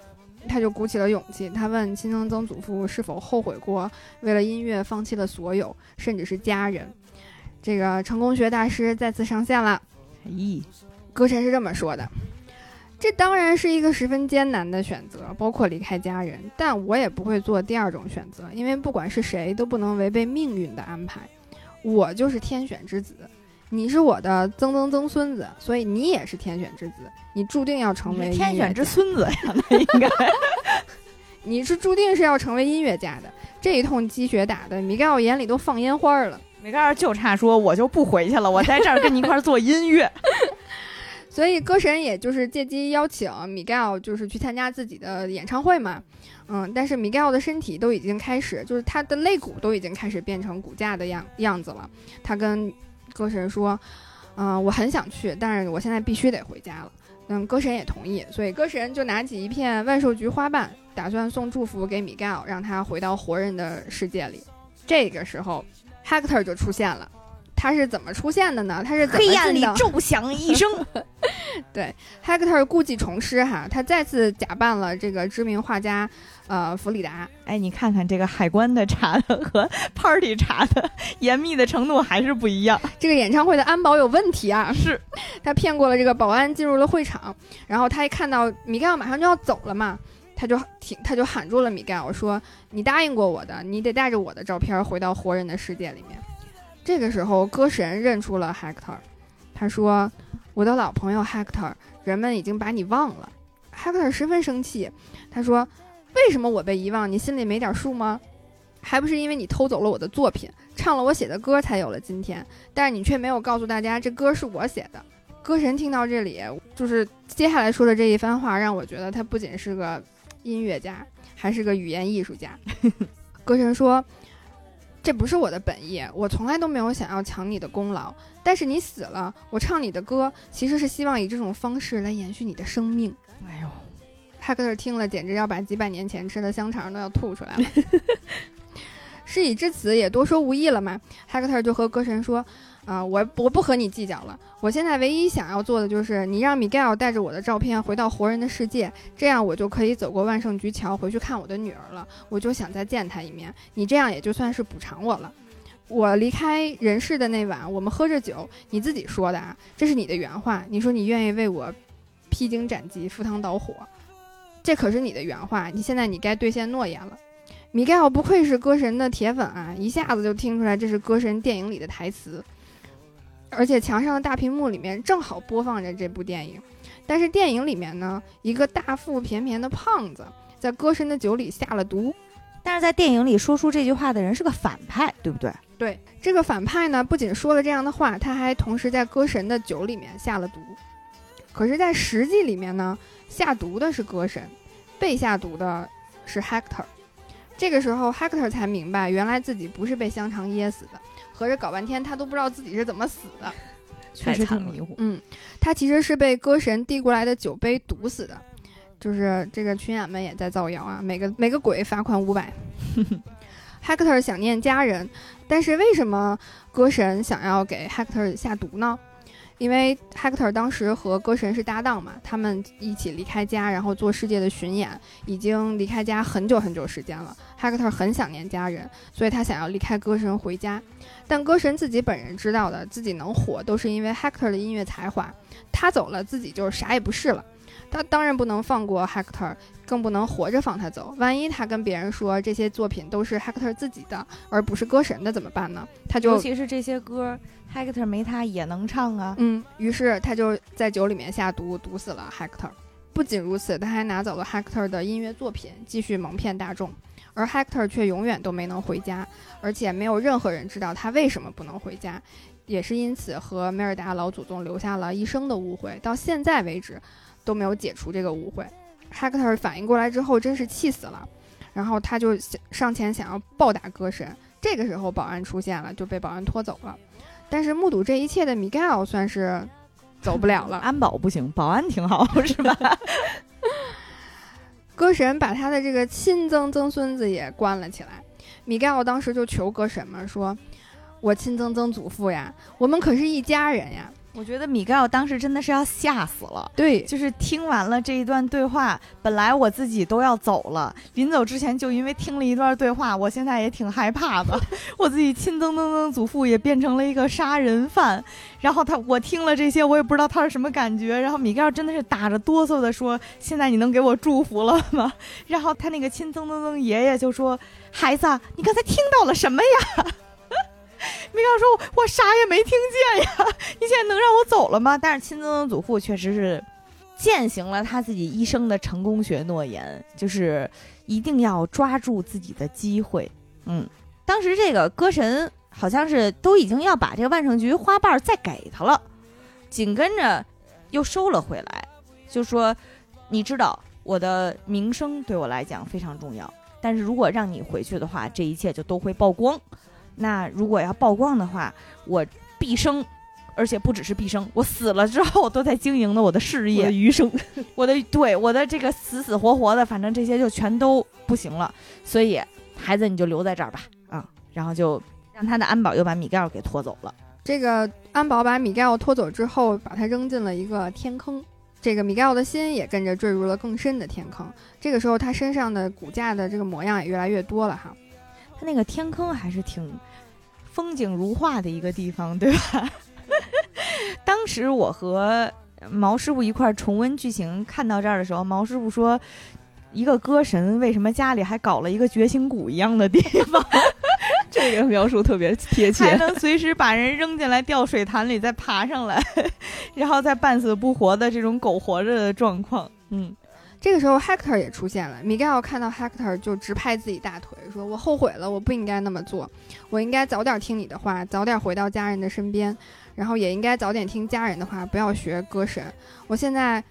他就鼓起了勇气，他问亲曾曾祖父是否后悔过为了音乐放弃了所有，甚至是家人。这个成功学大师再次上线了。咦，歌神是这么说的：“这当然是一个十分艰难的选择，包括离开家人，但我也不会做第二种选择，因为不管是谁都不能违背命运的安排。我就是天选之子，你是我的曾曾曾孙子，所以你也是天选之子，你注定要成为天选之孙子呀，那应该。你是注定是要成为音乐家的。”这一通鸡血打的，米盖奥眼里都放烟花了。米盖尔就差说，我就不回去了，我在这儿跟你一块儿做音乐。所以歌神也就是借机邀请米盖奥，就是去参加自己的演唱会嘛。嗯，但是米盖奥的身体都已经开始，就是他的肋骨都已经开始变成骨架的样样子了。他跟歌神说：“嗯、我很想去，但是我现在必须得回家了。”嗯，歌神也同意，所以歌神就拿起一片万寿菊花瓣，打算送祝福给米盖奥，让他回到活人的世界里。这个时候，Hector 就出现了。他是怎么出现的呢？他是黑暗里骤响一声，对 Hector 故技重施哈，他再次假扮了这个知名画家，呃，弗里达。哎，你看看这个海关的查的和 party 查的严密的程度还是不一样。这个演唱会的安保有问题啊！是 他骗过了这个保安进入了会场，然后他一看到米盖奥马上就要走了嘛，他就挺，他就喊住了米盖奥说：“你答应过我的，你得带着我的照片回到活人的世界里面。”这个时候，歌神认出了 Hector，他说：“我的老朋友 Hector，人们已经把你忘了。”Hector 十分生气，他说：“为什么我被遗忘？你心里没点数吗？还不是因为你偷走了我的作品，唱了我写的歌，才有了今天。但是你却没有告诉大家，这歌是我写的。”歌神听到这里，就是接下来说的这一番话，让我觉得他不仅是个音乐家，还是个语言艺术家。歌神说：“这不是我的本意，我从来都没有想要抢你的功劳。但是你死了，我唱你的歌，其实是希望以这种方式来延续你的生命。”哎呦，哈克特听了，简直要把几百年前吃的香肠都要吐出来了。事已至此，也多说无益了嘛。哈克特就和歌神说：“啊、我我不和你计较了。我现在唯一想要做的就是，你让米盖尔带着我的照片回到活人的世界，这样我就可以走过万圣菊桥回去看我的女儿了。我就想再见她一面，你这样也就算是补偿我了。我离开人世的那晚，我们喝着酒，你自己说的啊，这是你的原话。你说你愿意为我披荆斩棘、赴汤蹈火。”这可是你的原话，你现在你该兑现诺言了。米盖尔不愧是歌神的铁粉啊，一下子就听出来这是歌神电影里的台词，而且墙上的大屏幕里面正好播放着这部电影。但是电影里面呢，一个大腹便便的胖子在歌神的酒里下了毒，但是在电影里说出这句话的人是个反派，对不对？对，这个反派呢，不仅说了这样的话，他还同时在歌神的酒里面下了毒。可是，在实际里面呢，下毒的是歌神，被下毒的是 Hector。这个时候，Hector 才明白，原来自己不是被香肠噎死的，合着搞半天他都不知道自己是怎么死的。确实挺迷糊。嗯，他其实是被歌神递过来的酒杯毒死的。就是这个群演们也在造谣啊，每个每个鬼罚款五百。Hector 想念家人，但是为什么歌神想要给 Hector 下毒呢？因为 Hector 当时和歌神是搭档嘛，他们一起离开家，然后做世界的巡演，已经离开家很久很久时间了。Hector 很想念家人，所以他想要离开歌神回家。但歌神自己本人知道的，自己能火都是因为 Hector 的音乐才华，他走了，自己就啥也不是了。他当然不能放过 Hector，更不能活着放他走。万一他跟别人说这些作品都是 Hector 自己的，而不是歌神的，怎么办呢？他就尤其是这些歌，Hector 没他也能唱啊。嗯，于是他就在酒里面下毒，毒死了 Hector。不仅如此，他还拿走了 Hector 的音乐作品，继续蒙骗大众。而 Hector 却永远都没能回家，而且没有任何人知道他为什么不能回家，也是因此和梅尔达老祖宗留下了一生的误会，到现在为止都没有解除这个误会。Hector 反应过来之后，真是气死了，然后他就想上前想要暴打歌神。这个时候，保安出现了，就被保安拖走了。但是目睹这一切的 Miguel 算是走不了了。安保不行，保安挺好，是吧？歌神把他的这个亲曾曾孙子也关了起来。米盖奥当时就求歌神嘛，说：“我亲曾曾祖父呀，我们可是一家人呀。我觉得米盖尔当时真的是要吓死了。”对，就是听完了这一段对话，本来我自己都要走了，临走之前就因为听了一段对话，我现在也挺害怕的。我自己亲曾曾曾祖父也变成了一个杀人犯，然后他我听了这些，我也不知道他是什么感觉。然后米盖尔真的是打着哆嗦的说：“现在你能给我祝福了吗？” 然后他那个亲曾曾曾爷爷就说：“孩子，你刚才听到了什么呀？”米盖尔说：“我啥也没听见呀，你现在能让我走了吗？”但是亲曾曾祖父确实是。践行了他自己一生的成功学诺言，就是一定要抓住自己的机会。嗯，当时这个歌神好像是都已经要把这个万圣菊花瓣再给他了，紧跟着又收了回来，就说：“你知道我的名声对我来讲非常重要，但是如果让你回去的话，这一切就都会曝光。那如果要曝光的话，我毕生。”而且不只是毕生，我死了之后都在经营的我的事业，余生，我的对我的这个死死活活的，反正这些就全都不行了。所以孩子你就留在这儿吧，啊，然后就让他的安保又把米盖尔给拖走了。这个安保把米盖奥拖走之后，把他扔进了一个天坑。这个米盖奥的心也跟着坠入了更深的天坑。这个时候，他身上的骨架的这个模样也越来越多了哈。他那个天坑还是挺风景如画的一个地方，对吧？当时我和毛师傅一块重温剧情，看到这儿的时候，毛师傅说：“一个歌神为什么家里还搞了一个绝情谷一样的地方？这个描述特别贴切，还能随时把人扔进来掉水潭里再爬上来，然后再半死不活的这种苟活着的状况。”嗯，这个时候 Hector 也出现了。米盖奥看到 Hector 就直拍自己大腿，说：“我后悔了，我不应该那么做，我应该早点听你的话，早点回到家人的身边。”然后也应该早点听家人的话，不要学歌神。我现在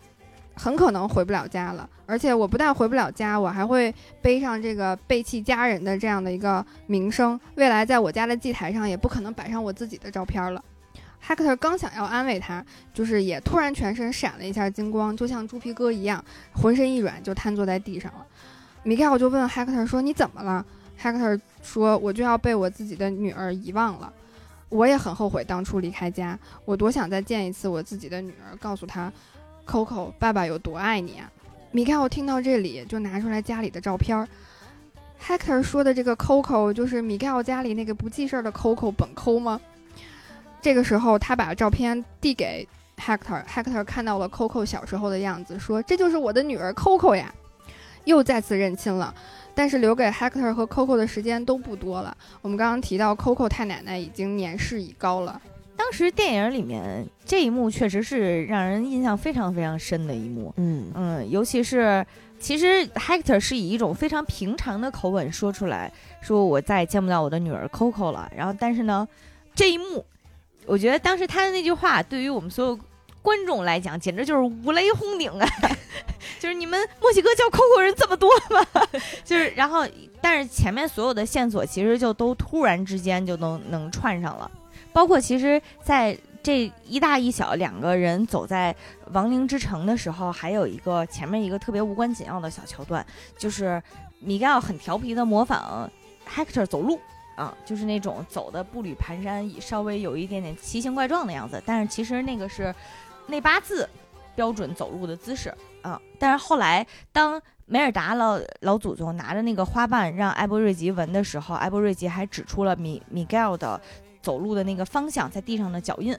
很可能回不了家了，而且我不但回不了家，我还会背上这个背弃家人的这样的一个名声。未来在我家的祭台上也不可能摆上我自己的照片了。Hector 刚想要安慰他，就是也突然全身闪了一下金光，就像猪皮哥一样，浑身一软就瘫坐在地上了。米盖奥就问 Hector 说：“你怎么了？”Hector 说：“我就要被我自己的女儿遗忘了。”我也很后悔当初离开家，我多想再见一次我自己的女儿，告诉她，Coco 爸爸有多爱你啊！米开，我听到这里就拿出来家里的照片儿。Hector 说的这个 Coco 就是米盖奥家里那个不记事儿的 Coco 本抠吗？这个时候，他把照片递给 Hector，Hector 看到了 Coco 小时候的样子，说：“这就是我的女儿 Coco 呀！”又再次认亲了。但是留给 Hector 和 Coco 的时间都不多了。我们刚刚提到 Coco 太奶奶已经年事已高了。当时电影里面这一幕确实是让人印象非常非常深的一幕。嗯嗯，尤其是其实 Hector 是以一种非常平常的口吻说出来，说我再也见不到我的女儿 Coco 了。然后，但是呢，这一幕，我觉得当时他的那句话，对于我们所有观众来讲，简直就是五雷轰顶啊！就是你们墨西哥叫 Coco 人这么多吗？就是，然后，但是前面所有的线索其实就都突然之间就能能串上了，包括其实在这一大一小两个人走在亡灵之城的时候，还有一个前面一个特别无关紧要的小桥段，就是米盖尔很调皮的模仿 Hector 走路啊，就是那种走的步履蹒跚，稍微有一点点奇形怪状的样子，但是其实那个是内八字标准走路的姿势啊。但是后来当梅尔达老老祖宗拿着那个花瓣让艾波瑞吉闻的时候，艾波瑞吉还指出了米米盖尔的。走路的那个方向，在地上的脚印，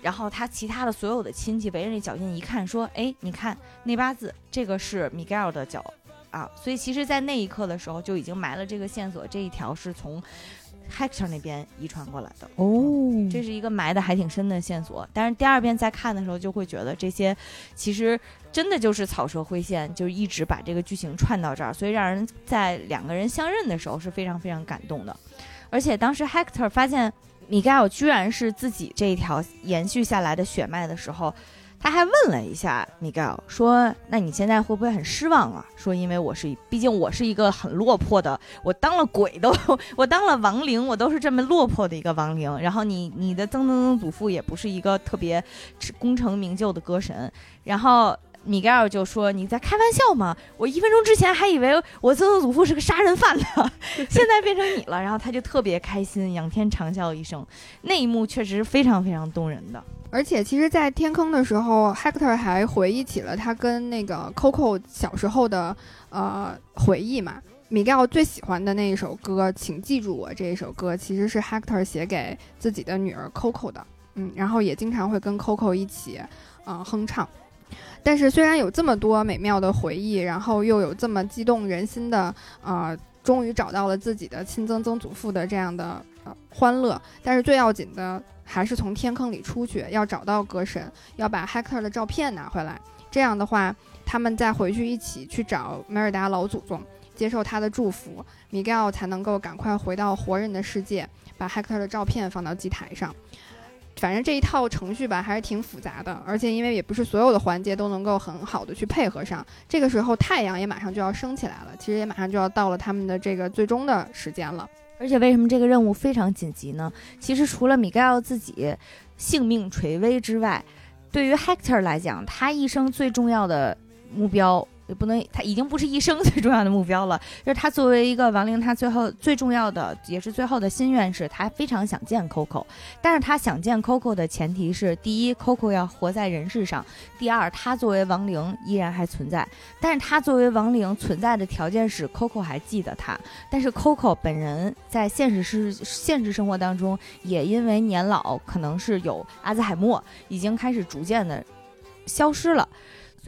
然后他其他的所有的亲戚围着那脚印一看，说：“哎，你看那八字，这个是米盖尔的脚啊。”所以其实，在那一刻的时候，就已经埋了这个线索，这一条是从 Hector 那边遗传过来的哦，这是一个埋的还挺深的线索。但是第二遍再看的时候，就会觉得这些其实真的就是草蛇灰线，就一直把这个剧情串到这儿，所以让人在两个人相认的时候是非常非常感动的。而且当时 Hector 发现。米盖尔居然是自己这一条延续下来的血脉的时候，他还问了一下 Miguel，，说：“那你现在会不会很失望啊？说因为我是，毕竟我是一个很落魄的，我当了鬼都，我当了亡灵，我都是这么落魄的一个亡灵。然后你你的曾曾曾祖父也不是一个特别功成名就的歌神，然后。”米盖尔就说：“你在开玩笑吗？我一分钟之前还以为我曾曾祖父是个杀人犯呢，现在变成你了。”然后他就特别开心，仰天长啸一声。那一幕确实是非常非常动人的。而且，其实，在天坑的时候，Hector 还回忆起了他跟那个 Coco 小时候的呃回忆嘛。米盖尔最喜欢的那一首歌，请记住我这一首歌，其实是 Hector 写给自己的女儿 Coco 的。嗯，然后也经常会跟 Coco 一起啊哼唱。但是虽然有这么多美妙的回忆，然后又有这么激动人心的，呃，终于找到了自己的亲曾曾祖父的这样的呃欢乐，但是最要紧的还是从天坑里出去，要找到歌神，要把 Hector 的照片拿回来。这样的话，他们再回去一起去找梅尔达老祖宗，接受他的祝福，米盖尔才能够赶快回到活人的世界，把 Hector 的照片放到祭台上。反正这一套程序吧，还是挺复杂的，而且因为也不是所有的环节都能够很好的去配合上。这个时候太阳也马上就要升起来了，其实也马上就要到了他们的这个最终的时间了。而且为什么这个任务非常紧急呢？其实除了米盖尔自己性命垂危之外，对于 Hector 来讲，他一生最重要的目标。也不能，他已经不是一生最重要的目标了。就是他作为一个亡灵，他最后最重要的也是最后的心愿是，他非常想见 Coco。但是他想见 Coco 的前提是，第一，Coco 要活在人世上；第二，他作为亡灵依然还存在。但是他作为亡灵存在的条件是 Coco 还记得他。但是 Coco 本人在现实是现实生活当中，也因为年老，可能是有阿兹海默，已经开始逐渐的消失了。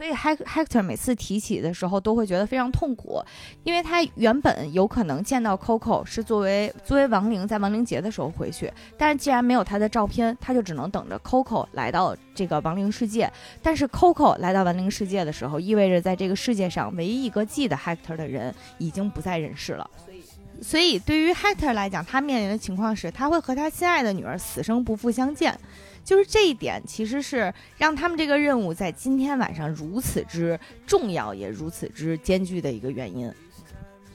所以，Hector 每次提起的时候都会觉得非常痛苦，因为他原本有可能见到 Coco 是作为作为亡灵在亡灵节的时候回去，但是既然没有他的照片，他就只能等着 Coco 来到这个亡灵世界。但是 Coco 来到亡灵世界的时候，意味着在这个世界上唯一一个记得 Hector 的人已经不在人世了。所以，对于 Hector 来讲，他面临的情况是他会和他心爱的女儿死生不复相见。就是这一点，其实是让他们这个任务在今天晚上如此之重要，也如此之艰巨的一个原因。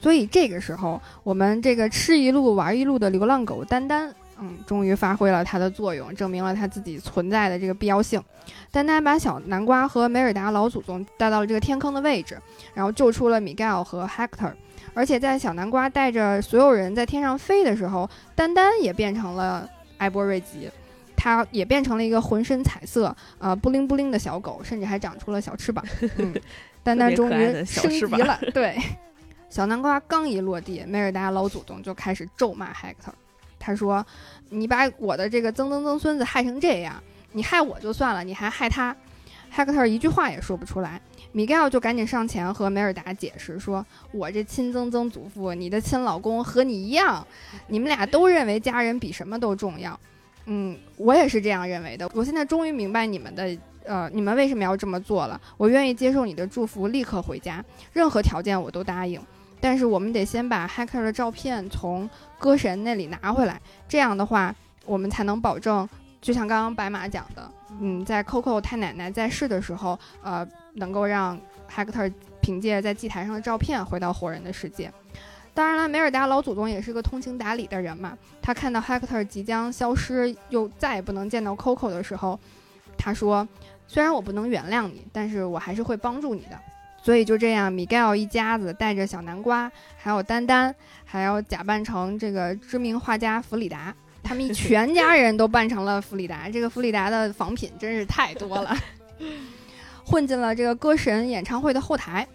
所以这个时候，我们这个吃一路玩一路的流浪狗丹丹，嗯，终于发挥了它的作用，证明了它自己存在的这个必要性。丹丹把小南瓜和梅尔达老祖宗带到了这个天坑的位置，然后救出了米盖尔和 Hector。而且在小南瓜带着所有人在天上飞的时候，丹丹也变成了埃波瑞吉。它也变成了一个浑身彩色、啊布灵布灵的小狗，甚至还长出了小翅膀。嗯，丹丹终于升级了。对，小南瓜刚一落地，梅尔达老祖宗就开始咒骂 Hector。他说：“你把我的这个曾曾曾孙子害成这样，你害我就算了，你还害他。”Hector 一句话也说不出来。米盖尔就赶紧上前和梅尔达解释说：“我这亲曾曾祖父，你的亲老公和你一样，你们俩都认为家人比什么都重要。”嗯，我也是这样认为的。我现在终于明白你们的呃，你们为什么要这么做了？我愿意接受你的祝福，立刻回家，任何条件我都答应。但是我们得先把 Hacker 的照片从歌神那里拿回来，这样的话，我们才能保证，就像刚刚白马讲的，嗯，在 Coco 太奶奶在世的时候，呃，能够让 hacker 凭借在祭台上的照片回到活人的世界。当然了，梅尔达老祖宗也是个通情达理的人嘛。他看到 Hector 即将消失，又再也不能见到 Coco 的时候，他说：“虽然我不能原谅你，但是我还是会帮助你的。”所以就这样，米盖尔一家子带着小南瓜，还有丹丹，还要假扮成这个知名画家弗里达，他们一全家人都扮成了弗里达。这个弗里达的仿品真是太多了，混进了这个歌神演唱会的后台。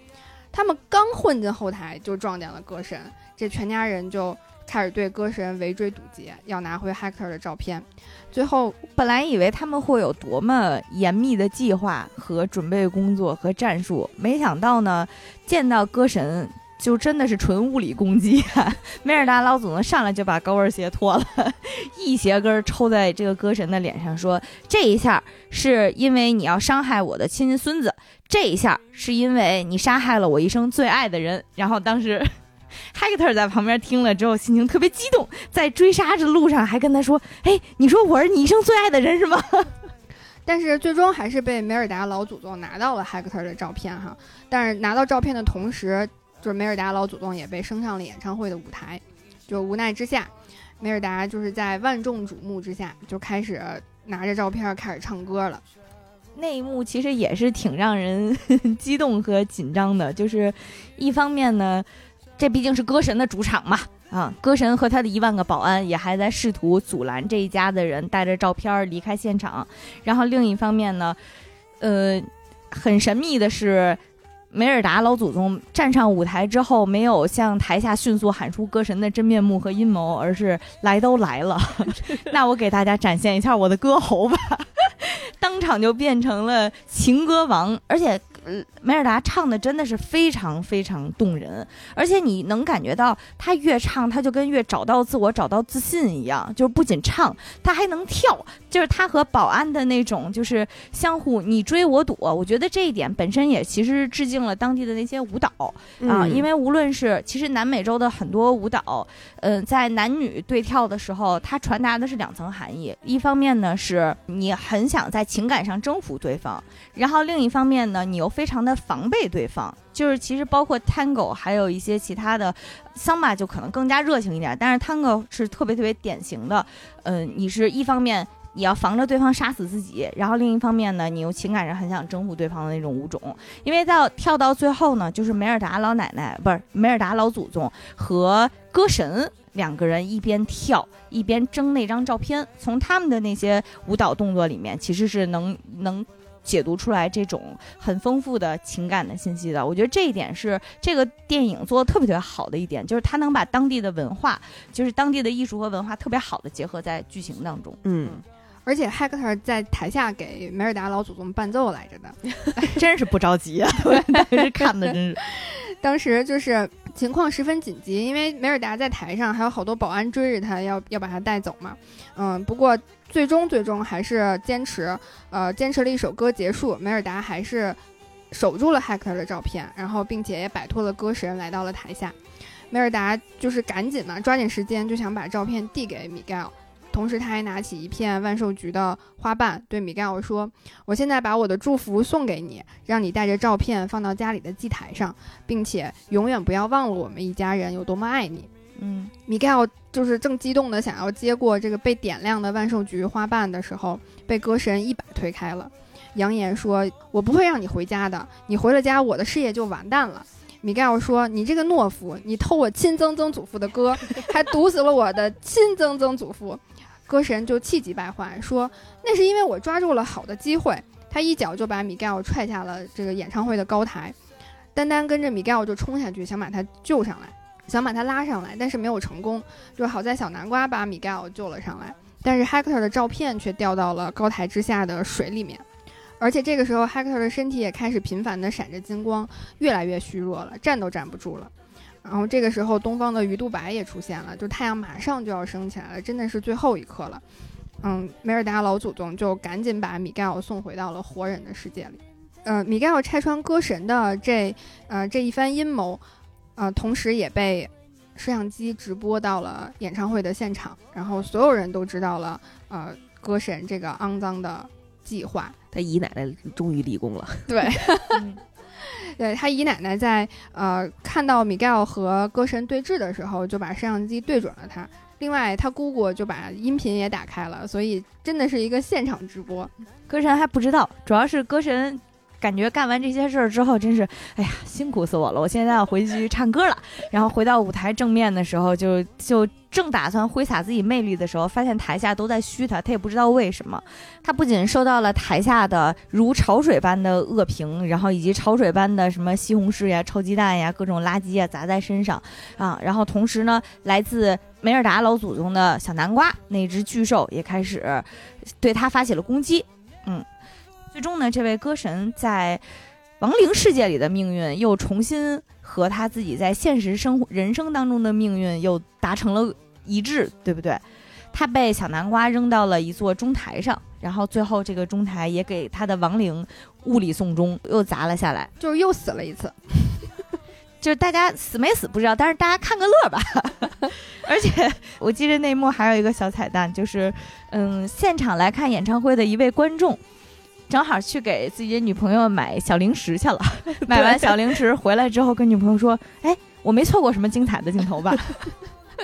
他们刚混进后台，就撞见了歌神，这全家人就。开始对歌神围追堵截，要拿回 Hector 的照片。最后，本来以为他们会有多么严密的计划和准备工作和战术，没想到呢，见到歌神就真的是纯物理攻击。梅尔达老祖宗上来就把高跟鞋脱了，一鞋跟抽在这个歌神的脸上，说：“这一下是因为你要伤害我的亲亲孙子，这一下是因为你杀害了我一生最爱的人。”然后当时。Hector 在旁边听了之后，心情特别激动，在追杀的路上还跟他说：“哎，你说我是你一生最爱的人是吗？”但是最终还是被梅尔达老祖宗拿到了 Hector 的照片哈。但是拿到照片的同时，就是梅尔达老祖宗也被升上了演唱会的舞台。就无奈之下，梅尔达就是在万众瞩目之下，就开始拿着照片开始唱歌了。那一幕其实也是挺让人 激动和紧张的，就是一方面呢。这毕竟是歌神的主场嘛，啊，歌神和他的一万个保安也还在试图阻拦这一家的人带着照片离开现场。然后另一方面呢，呃，很神秘的是，梅尔达老祖宗站上舞台之后，没有向台下迅速喊出歌神的真面目和阴谋，而是来都来了，那我给大家展现一下我的歌喉吧，当场就变成了情歌王，而且。梅尔达唱的真的是非常非常动人，而且你能感觉到他越唱，他就跟越找到自我、找到自信一样。就是不仅唱，他还能跳。就是他和保安的那种，就是相互你追我躲。我觉得这一点本身也其实致敬了当地的那些舞蹈啊，因为无论是其实南美洲的很多舞蹈，嗯，在男女对跳的时候，它传达的是两层含义。一方面呢，是你很想在情感上征服对方，然后另一方面呢，你又非常的。防备对方，就是其实包括 Tango，还有一些其他的桑巴就可能更加热情一点，但是 Tango 是特别特别典型的。嗯，你是一方面你要防着对方杀死自己，然后另一方面呢，你又情感上很想征服对方的那种舞种。因为到跳到最后呢，就是梅尔达老奶奶不是梅尔达老祖宗和歌神两个人一边跳一边争那张照片，从他们的那些舞蹈动作里面，其实是能能。解读出来这种很丰富的情感的信息的，我觉得这一点是这个电影做的特别特别好的一点，就是它能把当地的文化，就是当地的艺术和文化特别好的结合在剧情当中。嗯，而且 Hector 在台下给梅尔达老祖宗伴奏来着的，真是不着急啊！当时看的真是，当时就是情况十分紧急，因为梅尔达在台上还有好多保安追着他，要要把他带走嘛。嗯，不过。最终，最终还是坚持，呃，坚持了一首歌结束。梅尔达还是守住了 Hector 的照片，然后并且也摆脱了歌神，来到了台下。梅尔达就是赶紧嘛，抓紧时间就想把照片递给米盖尔，同时他还拿起一片万寿菊的花瓣，对米盖尔说：“我现在把我的祝福送给你，让你带着照片放到家里的祭台上，并且永远不要忘了我们一家人有多么爱你。”嗯，米盖尔就是正激动的想要接过这个被点亮的万寿菊花瓣的时候，被歌神一把推开了，扬言说：“我不会让你回家的，你回了家，我的事业就完蛋了。”米盖尔说：“你这个懦夫，你偷我亲曾曾祖父的歌，还毒死了我的亲曾曾祖父。”歌神就气急败坏说：“那是因为我抓住了好的机会。”他一脚就把米盖尔踹下了这个演唱会的高台，丹丹跟着米盖尔就冲下去，想把他救上来。想把他拉上来，但是没有成功。就好在小南瓜把米盖尔救了上来，但是 Hector 的照片却掉到了高台之下的水里面。而且这个时候，Hector 的身体也开始频繁地闪着金光，越来越虚弱了，站都站不住了。然后这个时候，东方的鱼肚白也出现了，就太阳马上就要升起来了，真的是最后一刻了。嗯，梅尔达老祖宗就赶紧把米盖奥送回到了活人的世界里。呃，米盖奥拆穿歌神的这呃这一番阴谋，呃，同时也被摄像机直播到了演唱会的现场，然后所有人都知道了，呃，歌神这个肮脏的计划。他姨奶奶终于立功了。对，对他姨奶奶在呃看到米盖奥和歌神对峙的时候，就把摄像机对准了他。另外，他姑姑就把音频也打开了，所以真的是一个现场直播。歌神还不知道，主要是歌神感觉干完这些事儿之后，真是哎呀辛苦死我了！我现在要回去唱歌了。然后回到舞台正面的时候，就就正打算挥洒自己魅力的时候，发现台下都在嘘他，他也不知道为什么。他不仅受到了台下的如潮水般的恶评，然后以及潮水般的什么西红柿呀、臭鸡蛋呀、各种垃圾啊砸在身上啊，然后同时呢，来自梅尔达老祖宗的小南瓜那只巨兽也开始对他发起了攻击。嗯，最终呢，这位歌神在亡灵世界里的命运又重新和他自己在现实生活人生当中的命运又达成了一致，对不对？他被小南瓜扔到了一座钟台上，然后最后这个钟台也给他的亡灵物理送终，又砸了下来。就是又死了一次。就是大家死没死不知道，但是大家看个乐吧。而且我记得那一幕还有一个小彩蛋，就是嗯，现场来看演唱会的一位观众，正好去给自己的女朋友买小零食去了。买完小零食回来之后，跟女朋友说：“哎，我没错过什么精彩的镜头吧？”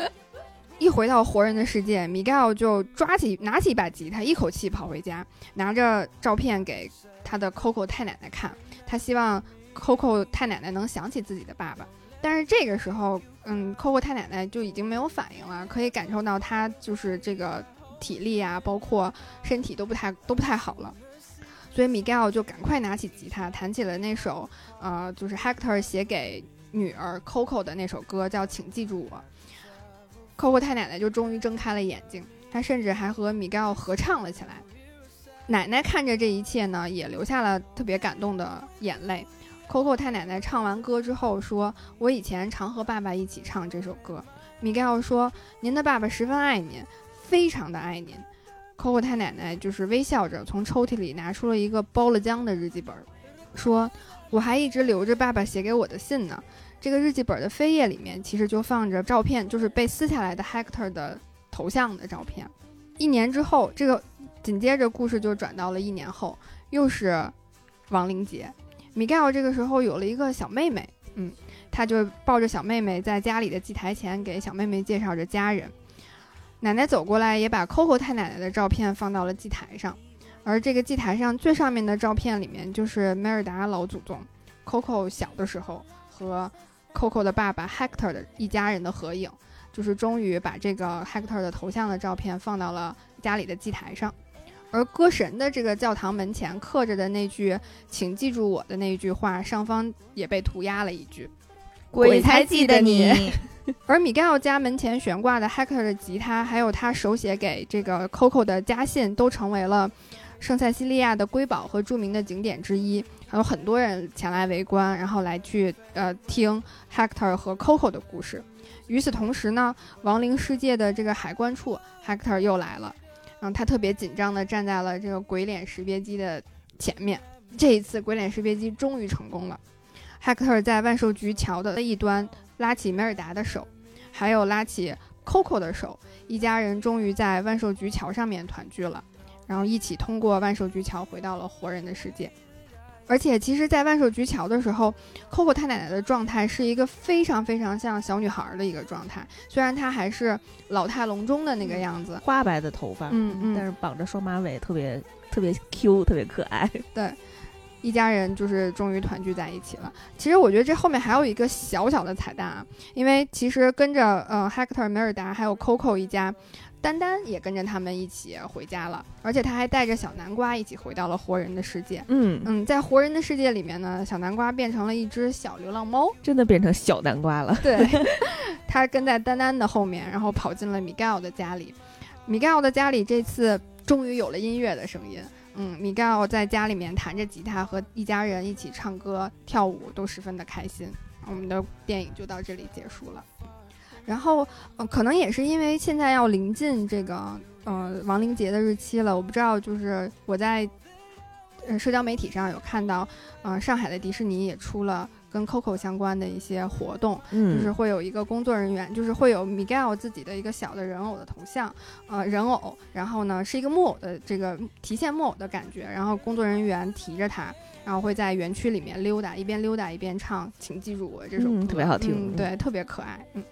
一回到活人的世界，米盖奥就抓起拿起一把吉他，一口气跑回家，拿着照片给他的 Coco 太奶奶看。他希望 Coco 太奶奶能想起自己的爸爸。但是这个时候，嗯，Coco 太奶奶就已经没有反应了，可以感受到他就是这个体力啊，包括身体都不太都不太好了。所以米盖奥就赶快拿起吉他，弹起了那首呃，就是 Hector 写给女儿 Coco 的那首歌，叫《请记住我》。Coco 太奶奶就终于睁开了眼睛，她甚至还和米盖奥合唱了起来。奶奶看着这一切呢，也流下了特别感动的眼泪。Coco 太奶奶唱完歌之后说：“我以前常和爸爸一起唱这首歌。”米盖奥说：“您的爸爸十分爱您，非常的爱您。”Coco 太奶奶就是微笑着从抽屉里拿出了一个包了浆的日记本，说：“我还一直留着爸爸写给我的信呢。这个日记本的扉页里面其实就放着照片，就是被撕下来的 Hector 的头像的照片。一年之后，这个紧接着故事就转到了一年后，又是亡灵节。米盖奥这个时候有了一个小妹妹，嗯，他就抱着小妹妹在家里的祭台前给小妹妹介绍着家人。奶奶走过来，也把 Coco 太奶奶的照片放到了祭台上，而这个祭台上最上面的照片里面就是梅尔达老祖宗 Coco 小的时候和 Coco 的爸爸 Hector 的一家人的合影，就是终于把这个 Hector 的头像的照片放到了家里的祭台上。而歌神的这个教堂门前刻着的那句“请记住我的”那一句话，上方也被涂鸦了一句。鬼才记得你。而米盖奥家门前悬挂的 Hector 的吉他，还有他手写给这个 Coco 的家信，都成为了圣塞西利亚的瑰宝和著名的景点之一。还有很多人前来围观，然后来去呃听 Hector 和 Coco 的故事。与此同时呢，亡灵世界的这个海关处，Hector 又来了。嗯，他特别紧张地站在了这个鬼脸识别机的前面。这一次，鬼脸识别机终于成功了。Hector 在万寿菊桥的一端拉起梅尔达的手，还有拉起 Coco 的手，一家人终于在万寿菊桥上面团聚了，然后一起通过万寿菊桥回到了活人的世界。而且，其实，在万寿菊桥的时候，Coco 太奶奶的状态是一个非常非常像小女孩的一个状态，虽然她还是老态龙钟的那个样子，花白的头发，嗯嗯，但是绑着双马尾，特别特别 Q，特别可爱。对，一家人就是终于团聚在一起了。其实我觉得这后面还有一个小小的彩蛋啊，因为其实跟着呃 Hector、梅尔达还有 Coco 一家。丹丹也跟着他们一起回家了，而且他还带着小南瓜一起回到了活人的世界。嗯嗯，在活人的世界里面呢，小南瓜变成了一只小流浪猫，真的变成小南瓜了。对，他跟在丹丹的后面，然后跑进了米盖奥的家里。米盖奥的家里这次终于有了音乐的声音。嗯，米盖奥在家里面弹着吉他，和一家人一起唱歌跳舞，都十分的开心。我们的电影就到这里结束了。然后，呃，可能也是因为现在要临近这个呃亡灵节的日期了。我不知道，就是我在呃社交媒体上有看到，呃上海的迪士尼也出了跟 Coco 相关的一些活动，嗯，就是会有一个工作人员，就是会有 Miguel 自己的一个小的人偶的头像，呃，人偶，然后呢是一个木偶的这个提线木偶的感觉，然后工作人员提着它，然后会在园区里面溜达，一边溜达一边唱《请记住我》这首歌，嗯特别好听嗯对，特别可爱，嗯。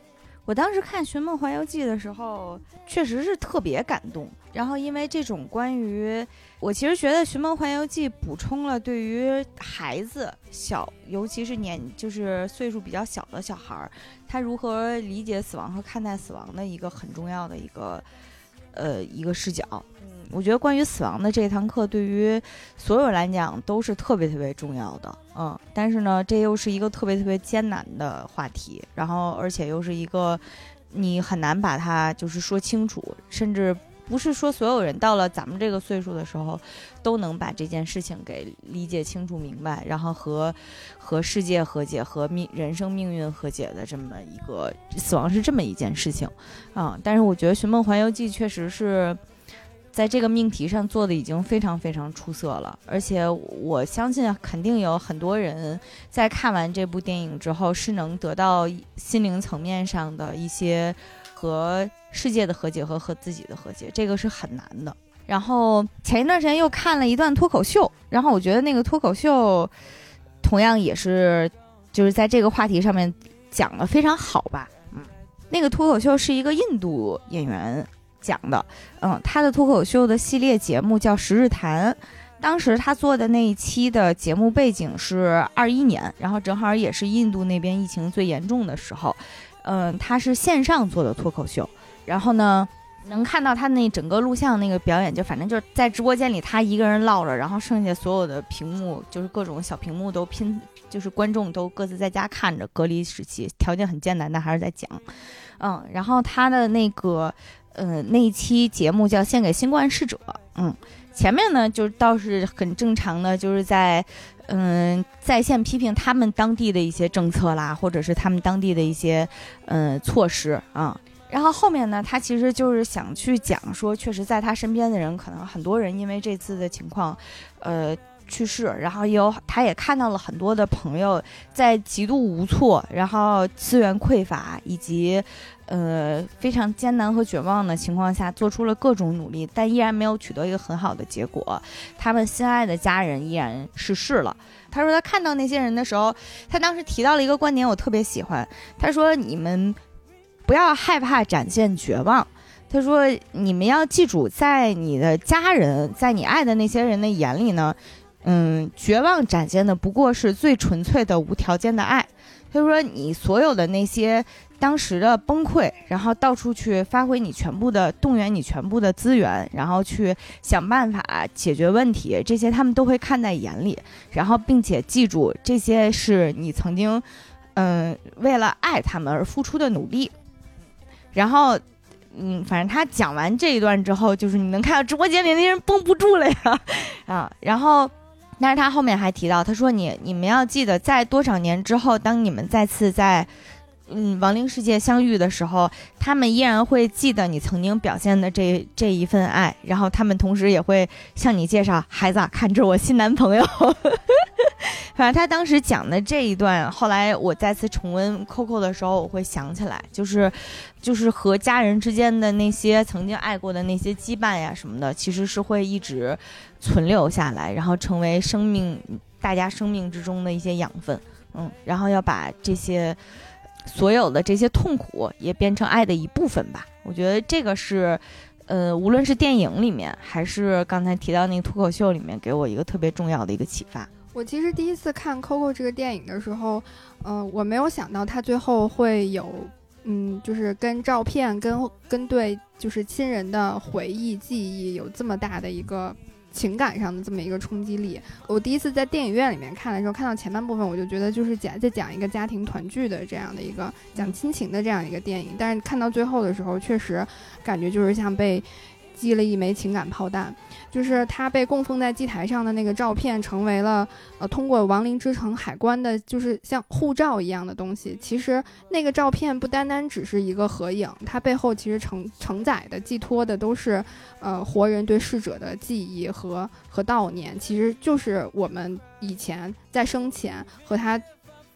我当时看《寻梦环游记》的时候，确实是特别感动。然后，因为这种关于我其实觉得《寻梦环游记》补充了对于孩子小，尤其是年就是岁数比较小的小孩儿，他如何理解死亡和看待死亡的一个很重要的一个呃一个视角。嗯，我觉得关于死亡的这堂课，对于所有人来讲都是特别特别重要的。嗯，但是呢，这又是一个特别特别艰难的话题，然后而且又是一个你很难把它就是说清楚，甚至不是说所有人到了咱们这个岁数的时候都能把这件事情给理解清楚明白，然后和和世界和解、和命人生命运和解的这么一个死亡是这么一件事情啊。但是我觉得《寻梦环游记》确实是。在这个命题上做的已经非常非常出色了，而且我相信肯定有很多人在看完这部电影之后是能得到心灵层面上的一些和世界的和解和和自己的和解，这个是很难的。然后前一段时间又看了一段脱口秀，然后我觉得那个脱口秀同样也是就是在这个话题上面讲的非常好吧。嗯，那个脱口秀是一个印度演员。讲的，嗯，他的脱口秀的系列节目叫《十日谈》，当时他做的那一期的节目背景是二一年，然后正好也是印度那边疫情最严重的时候，嗯，他是线上做的脱口秀，然后呢，能看到他那整个录像那个表演，就反正就是在直播间里他一个人唠着，然后剩下所有的屏幕就是各种小屏幕都拼，就是观众都各自在家看着，隔离时期条件很艰难，但还是在讲，嗯，然后他的那个。嗯，那一期节目叫《献给新冠逝者》。嗯，前面呢就倒是很正常的，就是在嗯在线批评他们当地的一些政策啦，或者是他们当地的一些嗯措施啊。然后后面呢，他其实就是想去讲说，确实在他身边的人，可能很多人因为这次的情况，呃。去世，然后也有，他也看到了很多的朋友在极度无措，然后资源匮乏以及，呃非常艰难和绝望的情况下，做出了各种努力，但依然没有取得一个很好的结果。他们心爱的家人依然逝世了。他说他看到那些人的时候，他当时提到了一个观点，我特别喜欢。他说你们不要害怕展现绝望。他说你们要记住，在你的家人，在你爱的那些人的眼里呢。嗯，绝望展现的不过是最纯粹的无条件的爱。他说：“你所有的那些当时的崩溃，然后到处去发挥你全部的动员，你全部的资源，然后去想办法解决问题，这些他们都会看在眼里。然后，并且记住，这些是你曾经，嗯，为了爱他们而付出的努力。然后，嗯，反正他讲完这一段之后，就是你能看到直播间里那些人绷不住了呀，啊，然后。”但是他后面还提到，他说：“你你们要记得，在多少年之后，当你们再次在，嗯，亡灵世界相遇的时候，他们依然会记得你曾经表现的这这一份爱，然后他们同时也会向你介绍，孩子，看这是我新男朋友。反正他当时讲的这一段，后来我再次重温 Coco 的时候，我会想起来，就是，就是和家人之间的那些曾经爱过的那些羁绊呀什么的，其实是会一直。”存留下来，然后成为生命大家生命之中的一些养分，嗯，然后要把这些所有的这些痛苦也变成爱的一部分吧。我觉得这个是，呃，无论是电影里面，还是刚才提到那个脱口秀里面，给我一个特别重要的一个启发。我其实第一次看《Coco》这个电影的时候，呃，我没有想到他最后会有，嗯，就是跟照片、跟跟对就是亲人的回忆、记忆有这么大的一个。情感上的这么一个冲击力，我第一次在电影院里面看的时候，看到前半部分，我就觉得就是讲在讲一个家庭团聚的这样的一个讲亲情的这样一个电影，但是看到最后的时候，确实感觉就是像被击了一枚情感炮弹。就是他被供奉在祭台上的那个照片，成为了呃通过亡灵之城海关的，就是像护照一样的东西。其实那个照片不单单只是一个合影，它背后其实承承载的、寄托的都是呃活人对逝者的记忆和和悼念。其实就是我们以前在生前和他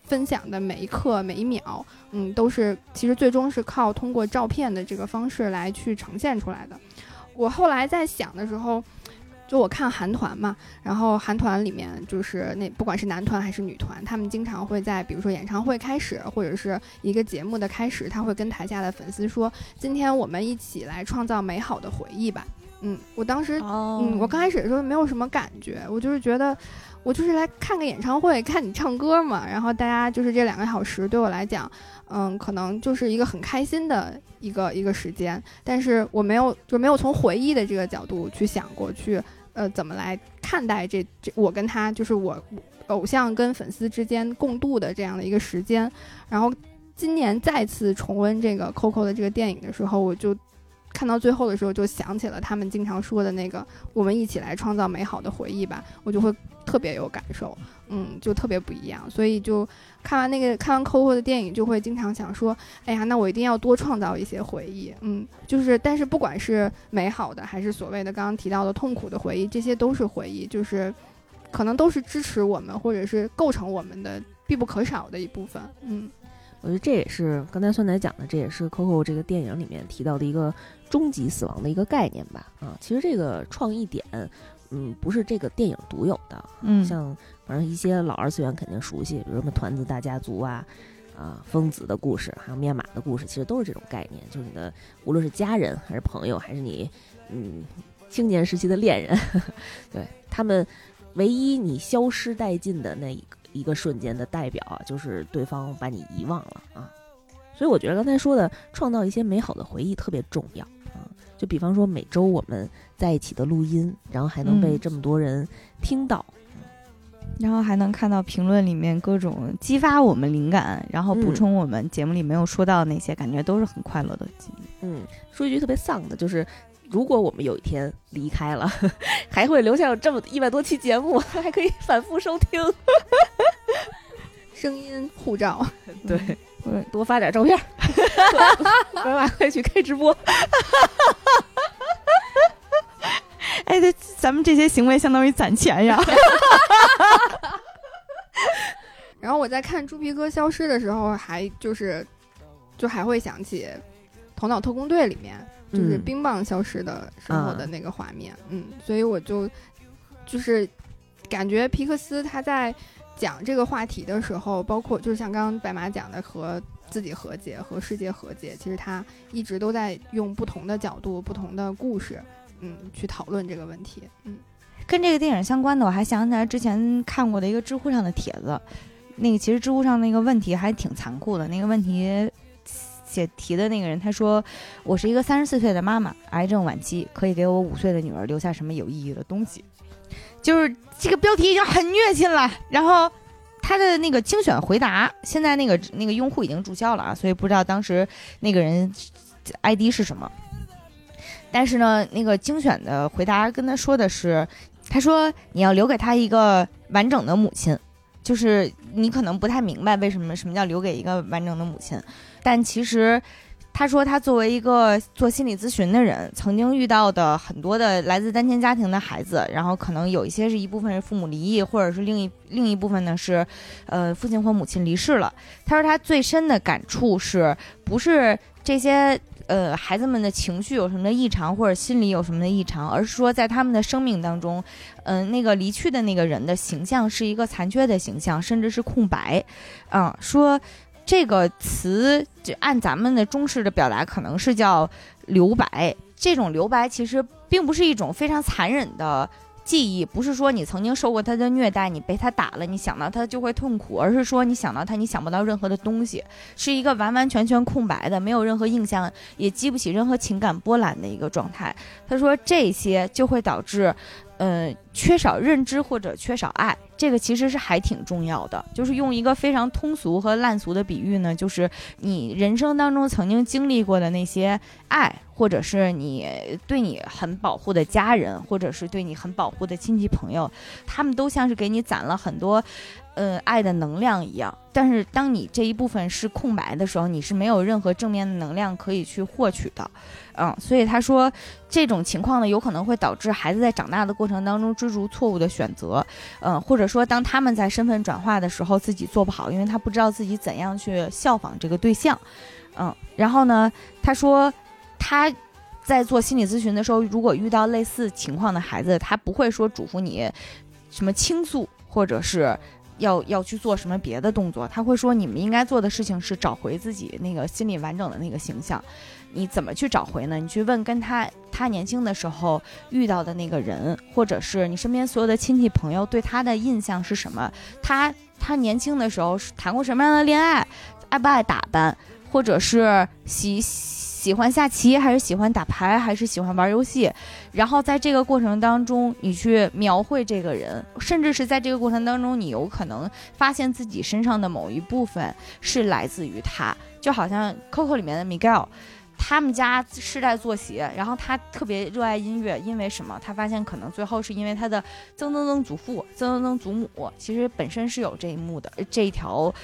分享的每一刻、每一秒，嗯，都是其实最终是靠通过照片的这个方式来去呈现出来的。我后来在想的时候。就我看韩团嘛，然后韩团里面就是那不管是男团还是女团，他们经常会在比如说演唱会开始或者是一个节目的开始，他会跟台下的粉丝说：“今天我们一起来创造美好的回忆吧。”嗯，我当时，嗯，我刚开始的时候没有什么感觉，我就是觉得我就是来看个演唱会，看你唱歌嘛。然后大家就是这两个小时对我来讲，嗯，可能就是一个很开心的一个一个时间，但是我没有就没有从回忆的这个角度去想过去。呃，怎么来看待这这我跟他就是我偶像跟粉丝之间共度的这样的一个时间？然后今年再次重温这个 Coco 的这个电影的时候，我就看到最后的时候，就想起了他们经常说的那个“我们一起来创造美好的回忆吧”，我就会特别有感受。嗯，就特别不一样，所以就看完那个看完 Coco 的电影，就会经常想说，哎呀，那我一定要多创造一些回忆。嗯，就是，但是不管是美好的，还是所谓的刚刚提到的痛苦的回忆，这些都是回忆，就是可能都是支持我们，或者是构成我们的必不可少的一部分。嗯，我觉得这也是刚才酸奶讲的，这也是 Coco 这个电影里面提到的一个终极死亡的一个概念吧。啊，其实这个创意点。嗯，不是这个电影独有的，嗯，像反正一些老二次元肯定熟悉，比如什么团子大家族啊，啊，疯子的故事，还有面马的故事，其实都是这种概念，就是你的无论是家人还是朋友，还是你嗯青年时期的恋人，对他们唯一你消失殆尽的那一个一个瞬间的代表啊，就是对方把你遗忘了啊，所以我觉得刚才说的创造一些美好的回忆特别重要。就比方说每周我们在一起的录音，然后还能被这么多人听到，然后还能看到评论里面各种激发我们灵感，然后补充我们节目里没有说到的那些，感觉都是很快乐的记忆。嗯，说一句特别丧的，就是如果我们有一天离开了，还会留下有这么一百多期节目，还可以反复收听，声音护照，对。多发点照片，晚晚快去开直播。哎，这咱们这些行为相当于攒钱呀。然后我在看猪皮哥消失的时候，还就是就还会想起《头脑特工队》里面就是冰棒消失的时候的那个画面。嗯，所以我就就是感觉皮克斯他在。讲这个话题的时候，包括就是像刚刚白马讲的，和自己和解，和世界和解，其实他一直都在用不同的角度、不同的故事，嗯，去讨论这个问题。嗯，跟这个电影相关的，我还想起来之前看过的一个知乎上的帖子，那个其实知乎上那个问题还挺残酷的。那个问题写题的那个人他说：“我是一个三十四岁的妈妈，癌症晚期，可以给我五岁的女儿留下什么有意义的东西？”就是这个标题已经很虐心了，然后他的那个精选回答，现在那个那个用户已经注销了啊，所以不知道当时那个人 ID 是什么。但是呢，那个精选的回答跟他说的是，他说你要留给他一个完整的母亲，就是你可能不太明白为什么什么叫留给一个完整的母亲，但其实。他说，他作为一个做心理咨询的人，曾经遇到的很多的来自单亲家庭的孩子，然后可能有一些是一部分是父母离异，或者是另一另一部分呢是，呃，父亲或母亲离世了。他说，他最深的感触是不是这些呃孩子们的情绪有什么异常，或者心理有什么的异常，而是说在他们的生命当中，嗯，那个离去的那个人的形象是一个残缺的形象，甚至是空白，嗯，说。这个词就按咱们的中式的表达，可能是叫留白。这种留白其实并不是一种非常残忍的记忆，不是说你曾经受过他的虐待，你被他打了，你想到他就会痛苦，而是说你想到他，你想不到任何的东西，是一个完完全全空白的，没有任何印象，也激不起任何情感波澜的一个状态。他说这些就会导致。呃，缺少认知或者缺少爱，这个其实是还挺重要的。就是用一个非常通俗和烂俗的比喻呢，就是你人生当中曾经经历过的那些爱，或者是你对你很保护的家人，或者是对你很保护的亲戚朋友，他们都像是给你攒了很多。呃，爱的能量一样，但是当你这一部分是空白的时候，你是没有任何正面的能量可以去获取的，嗯，所以他说这种情况呢，有可能会导致孩子在长大的过程当中追逐错误的选择，嗯，或者说当他们在身份转化的时候自己做不好，因为他不知道自己怎样去效仿这个对象，嗯，然后呢，他说他在做心理咨询的时候，如果遇到类似情况的孩子，他不会说嘱咐你什么倾诉，或者是。要要去做什么别的动作？他会说，你们应该做的事情是找回自己那个心理完整的那个形象。你怎么去找回呢？你去问跟他他年轻的时候遇到的那个人，或者是你身边所有的亲戚朋友对他的印象是什么？他他年轻的时候谈过什么样的恋爱？爱不爱打扮？或者是喜？喜欢下棋还是喜欢打牌还是喜欢玩游戏？然后在这个过程当中，你去描绘这个人，甚至是在这个过程当中，你有可能发现自己身上的某一部分是来自于他。就好像 Coco 里面的 Miguel，他们家世代做鞋，然后他特别热爱音乐，因为什么？他发现可能最后是因为他的曾曾曾祖父、曾曾曾祖母，其实本身是有这一幕的这一条。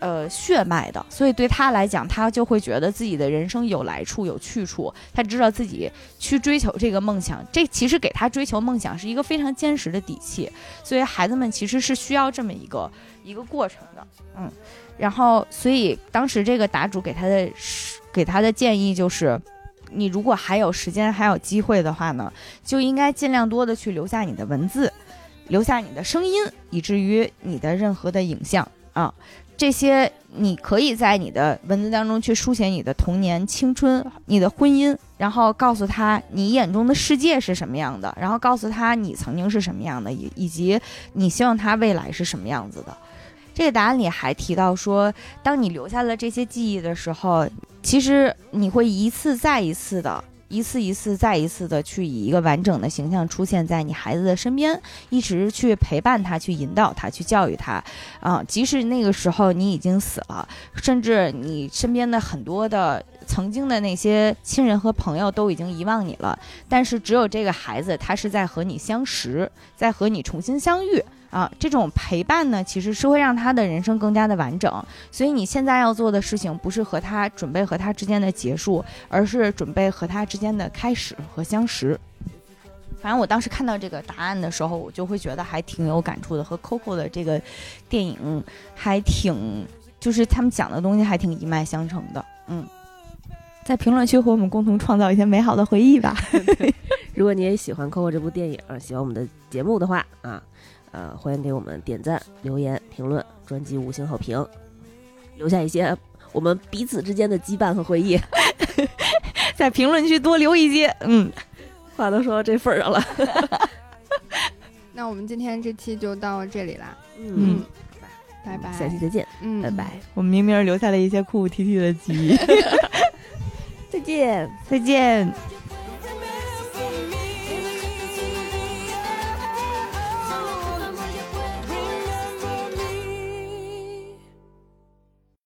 呃，血脉的，所以对他来讲，他就会觉得自己的人生有来处、有去处。他知道自己去追求这个梦想，这其实给他追求梦想是一个非常坚实的底气。所以孩子们其实是需要这么一个一个过程的，嗯。然后，所以当时这个答主给他的给他的建议就是，你如果还有时间、还有机会的话呢，就应该尽量多的去留下你的文字，留下你的声音，以至于你的任何的影像啊。这些你可以在你的文字当中去书写你的童年、青春、你的婚姻，然后告诉他你眼中的世界是什么样的，然后告诉他你曾经是什么样的，以以及你希望他未来是什么样子的。这个答案里还提到说，当你留下了这些记忆的时候，其实你会一次再一次的。一次一次再一次的去以一个完整的形象出现在你孩子的身边，一直去陪伴他，去引导他，去教育他，啊，即使那个时候你已经死了，甚至你身边的很多的曾经的那些亲人和朋友都已经遗忘你了，但是只有这个孩子，他是在和你相识，在和你重新相遇。啊，这种陪伴呢，其实是会让他的人生更加的完整。所以你现在要做的事情，不是和他准备和他之间的结束，而是准备和他之间的开始和相识。反正我当时看到这个答案的时候，我就会觉得还挺有感触的，和 Coco 的这个电影还挺，就是他们讲的东西还挺一脉相承的。嗯，在评论区和我们共同创造一些美好的回忆吧。如果你也喜欢 Coco 这部电影，喜欢我们的节目的话啊。呃，欢迎给我们点赞、留言、评论，专辑五星好评，留下一些我们彼此之间的羁绊和回忆，在评论区多留一些。嗯，话都说到这份上了，那我们今天这期就到这里啦。嗯，拜拜，下期再见。嗯，拜拜。我们明明留下了一些哭哭啼啼的记忆。再见，再见。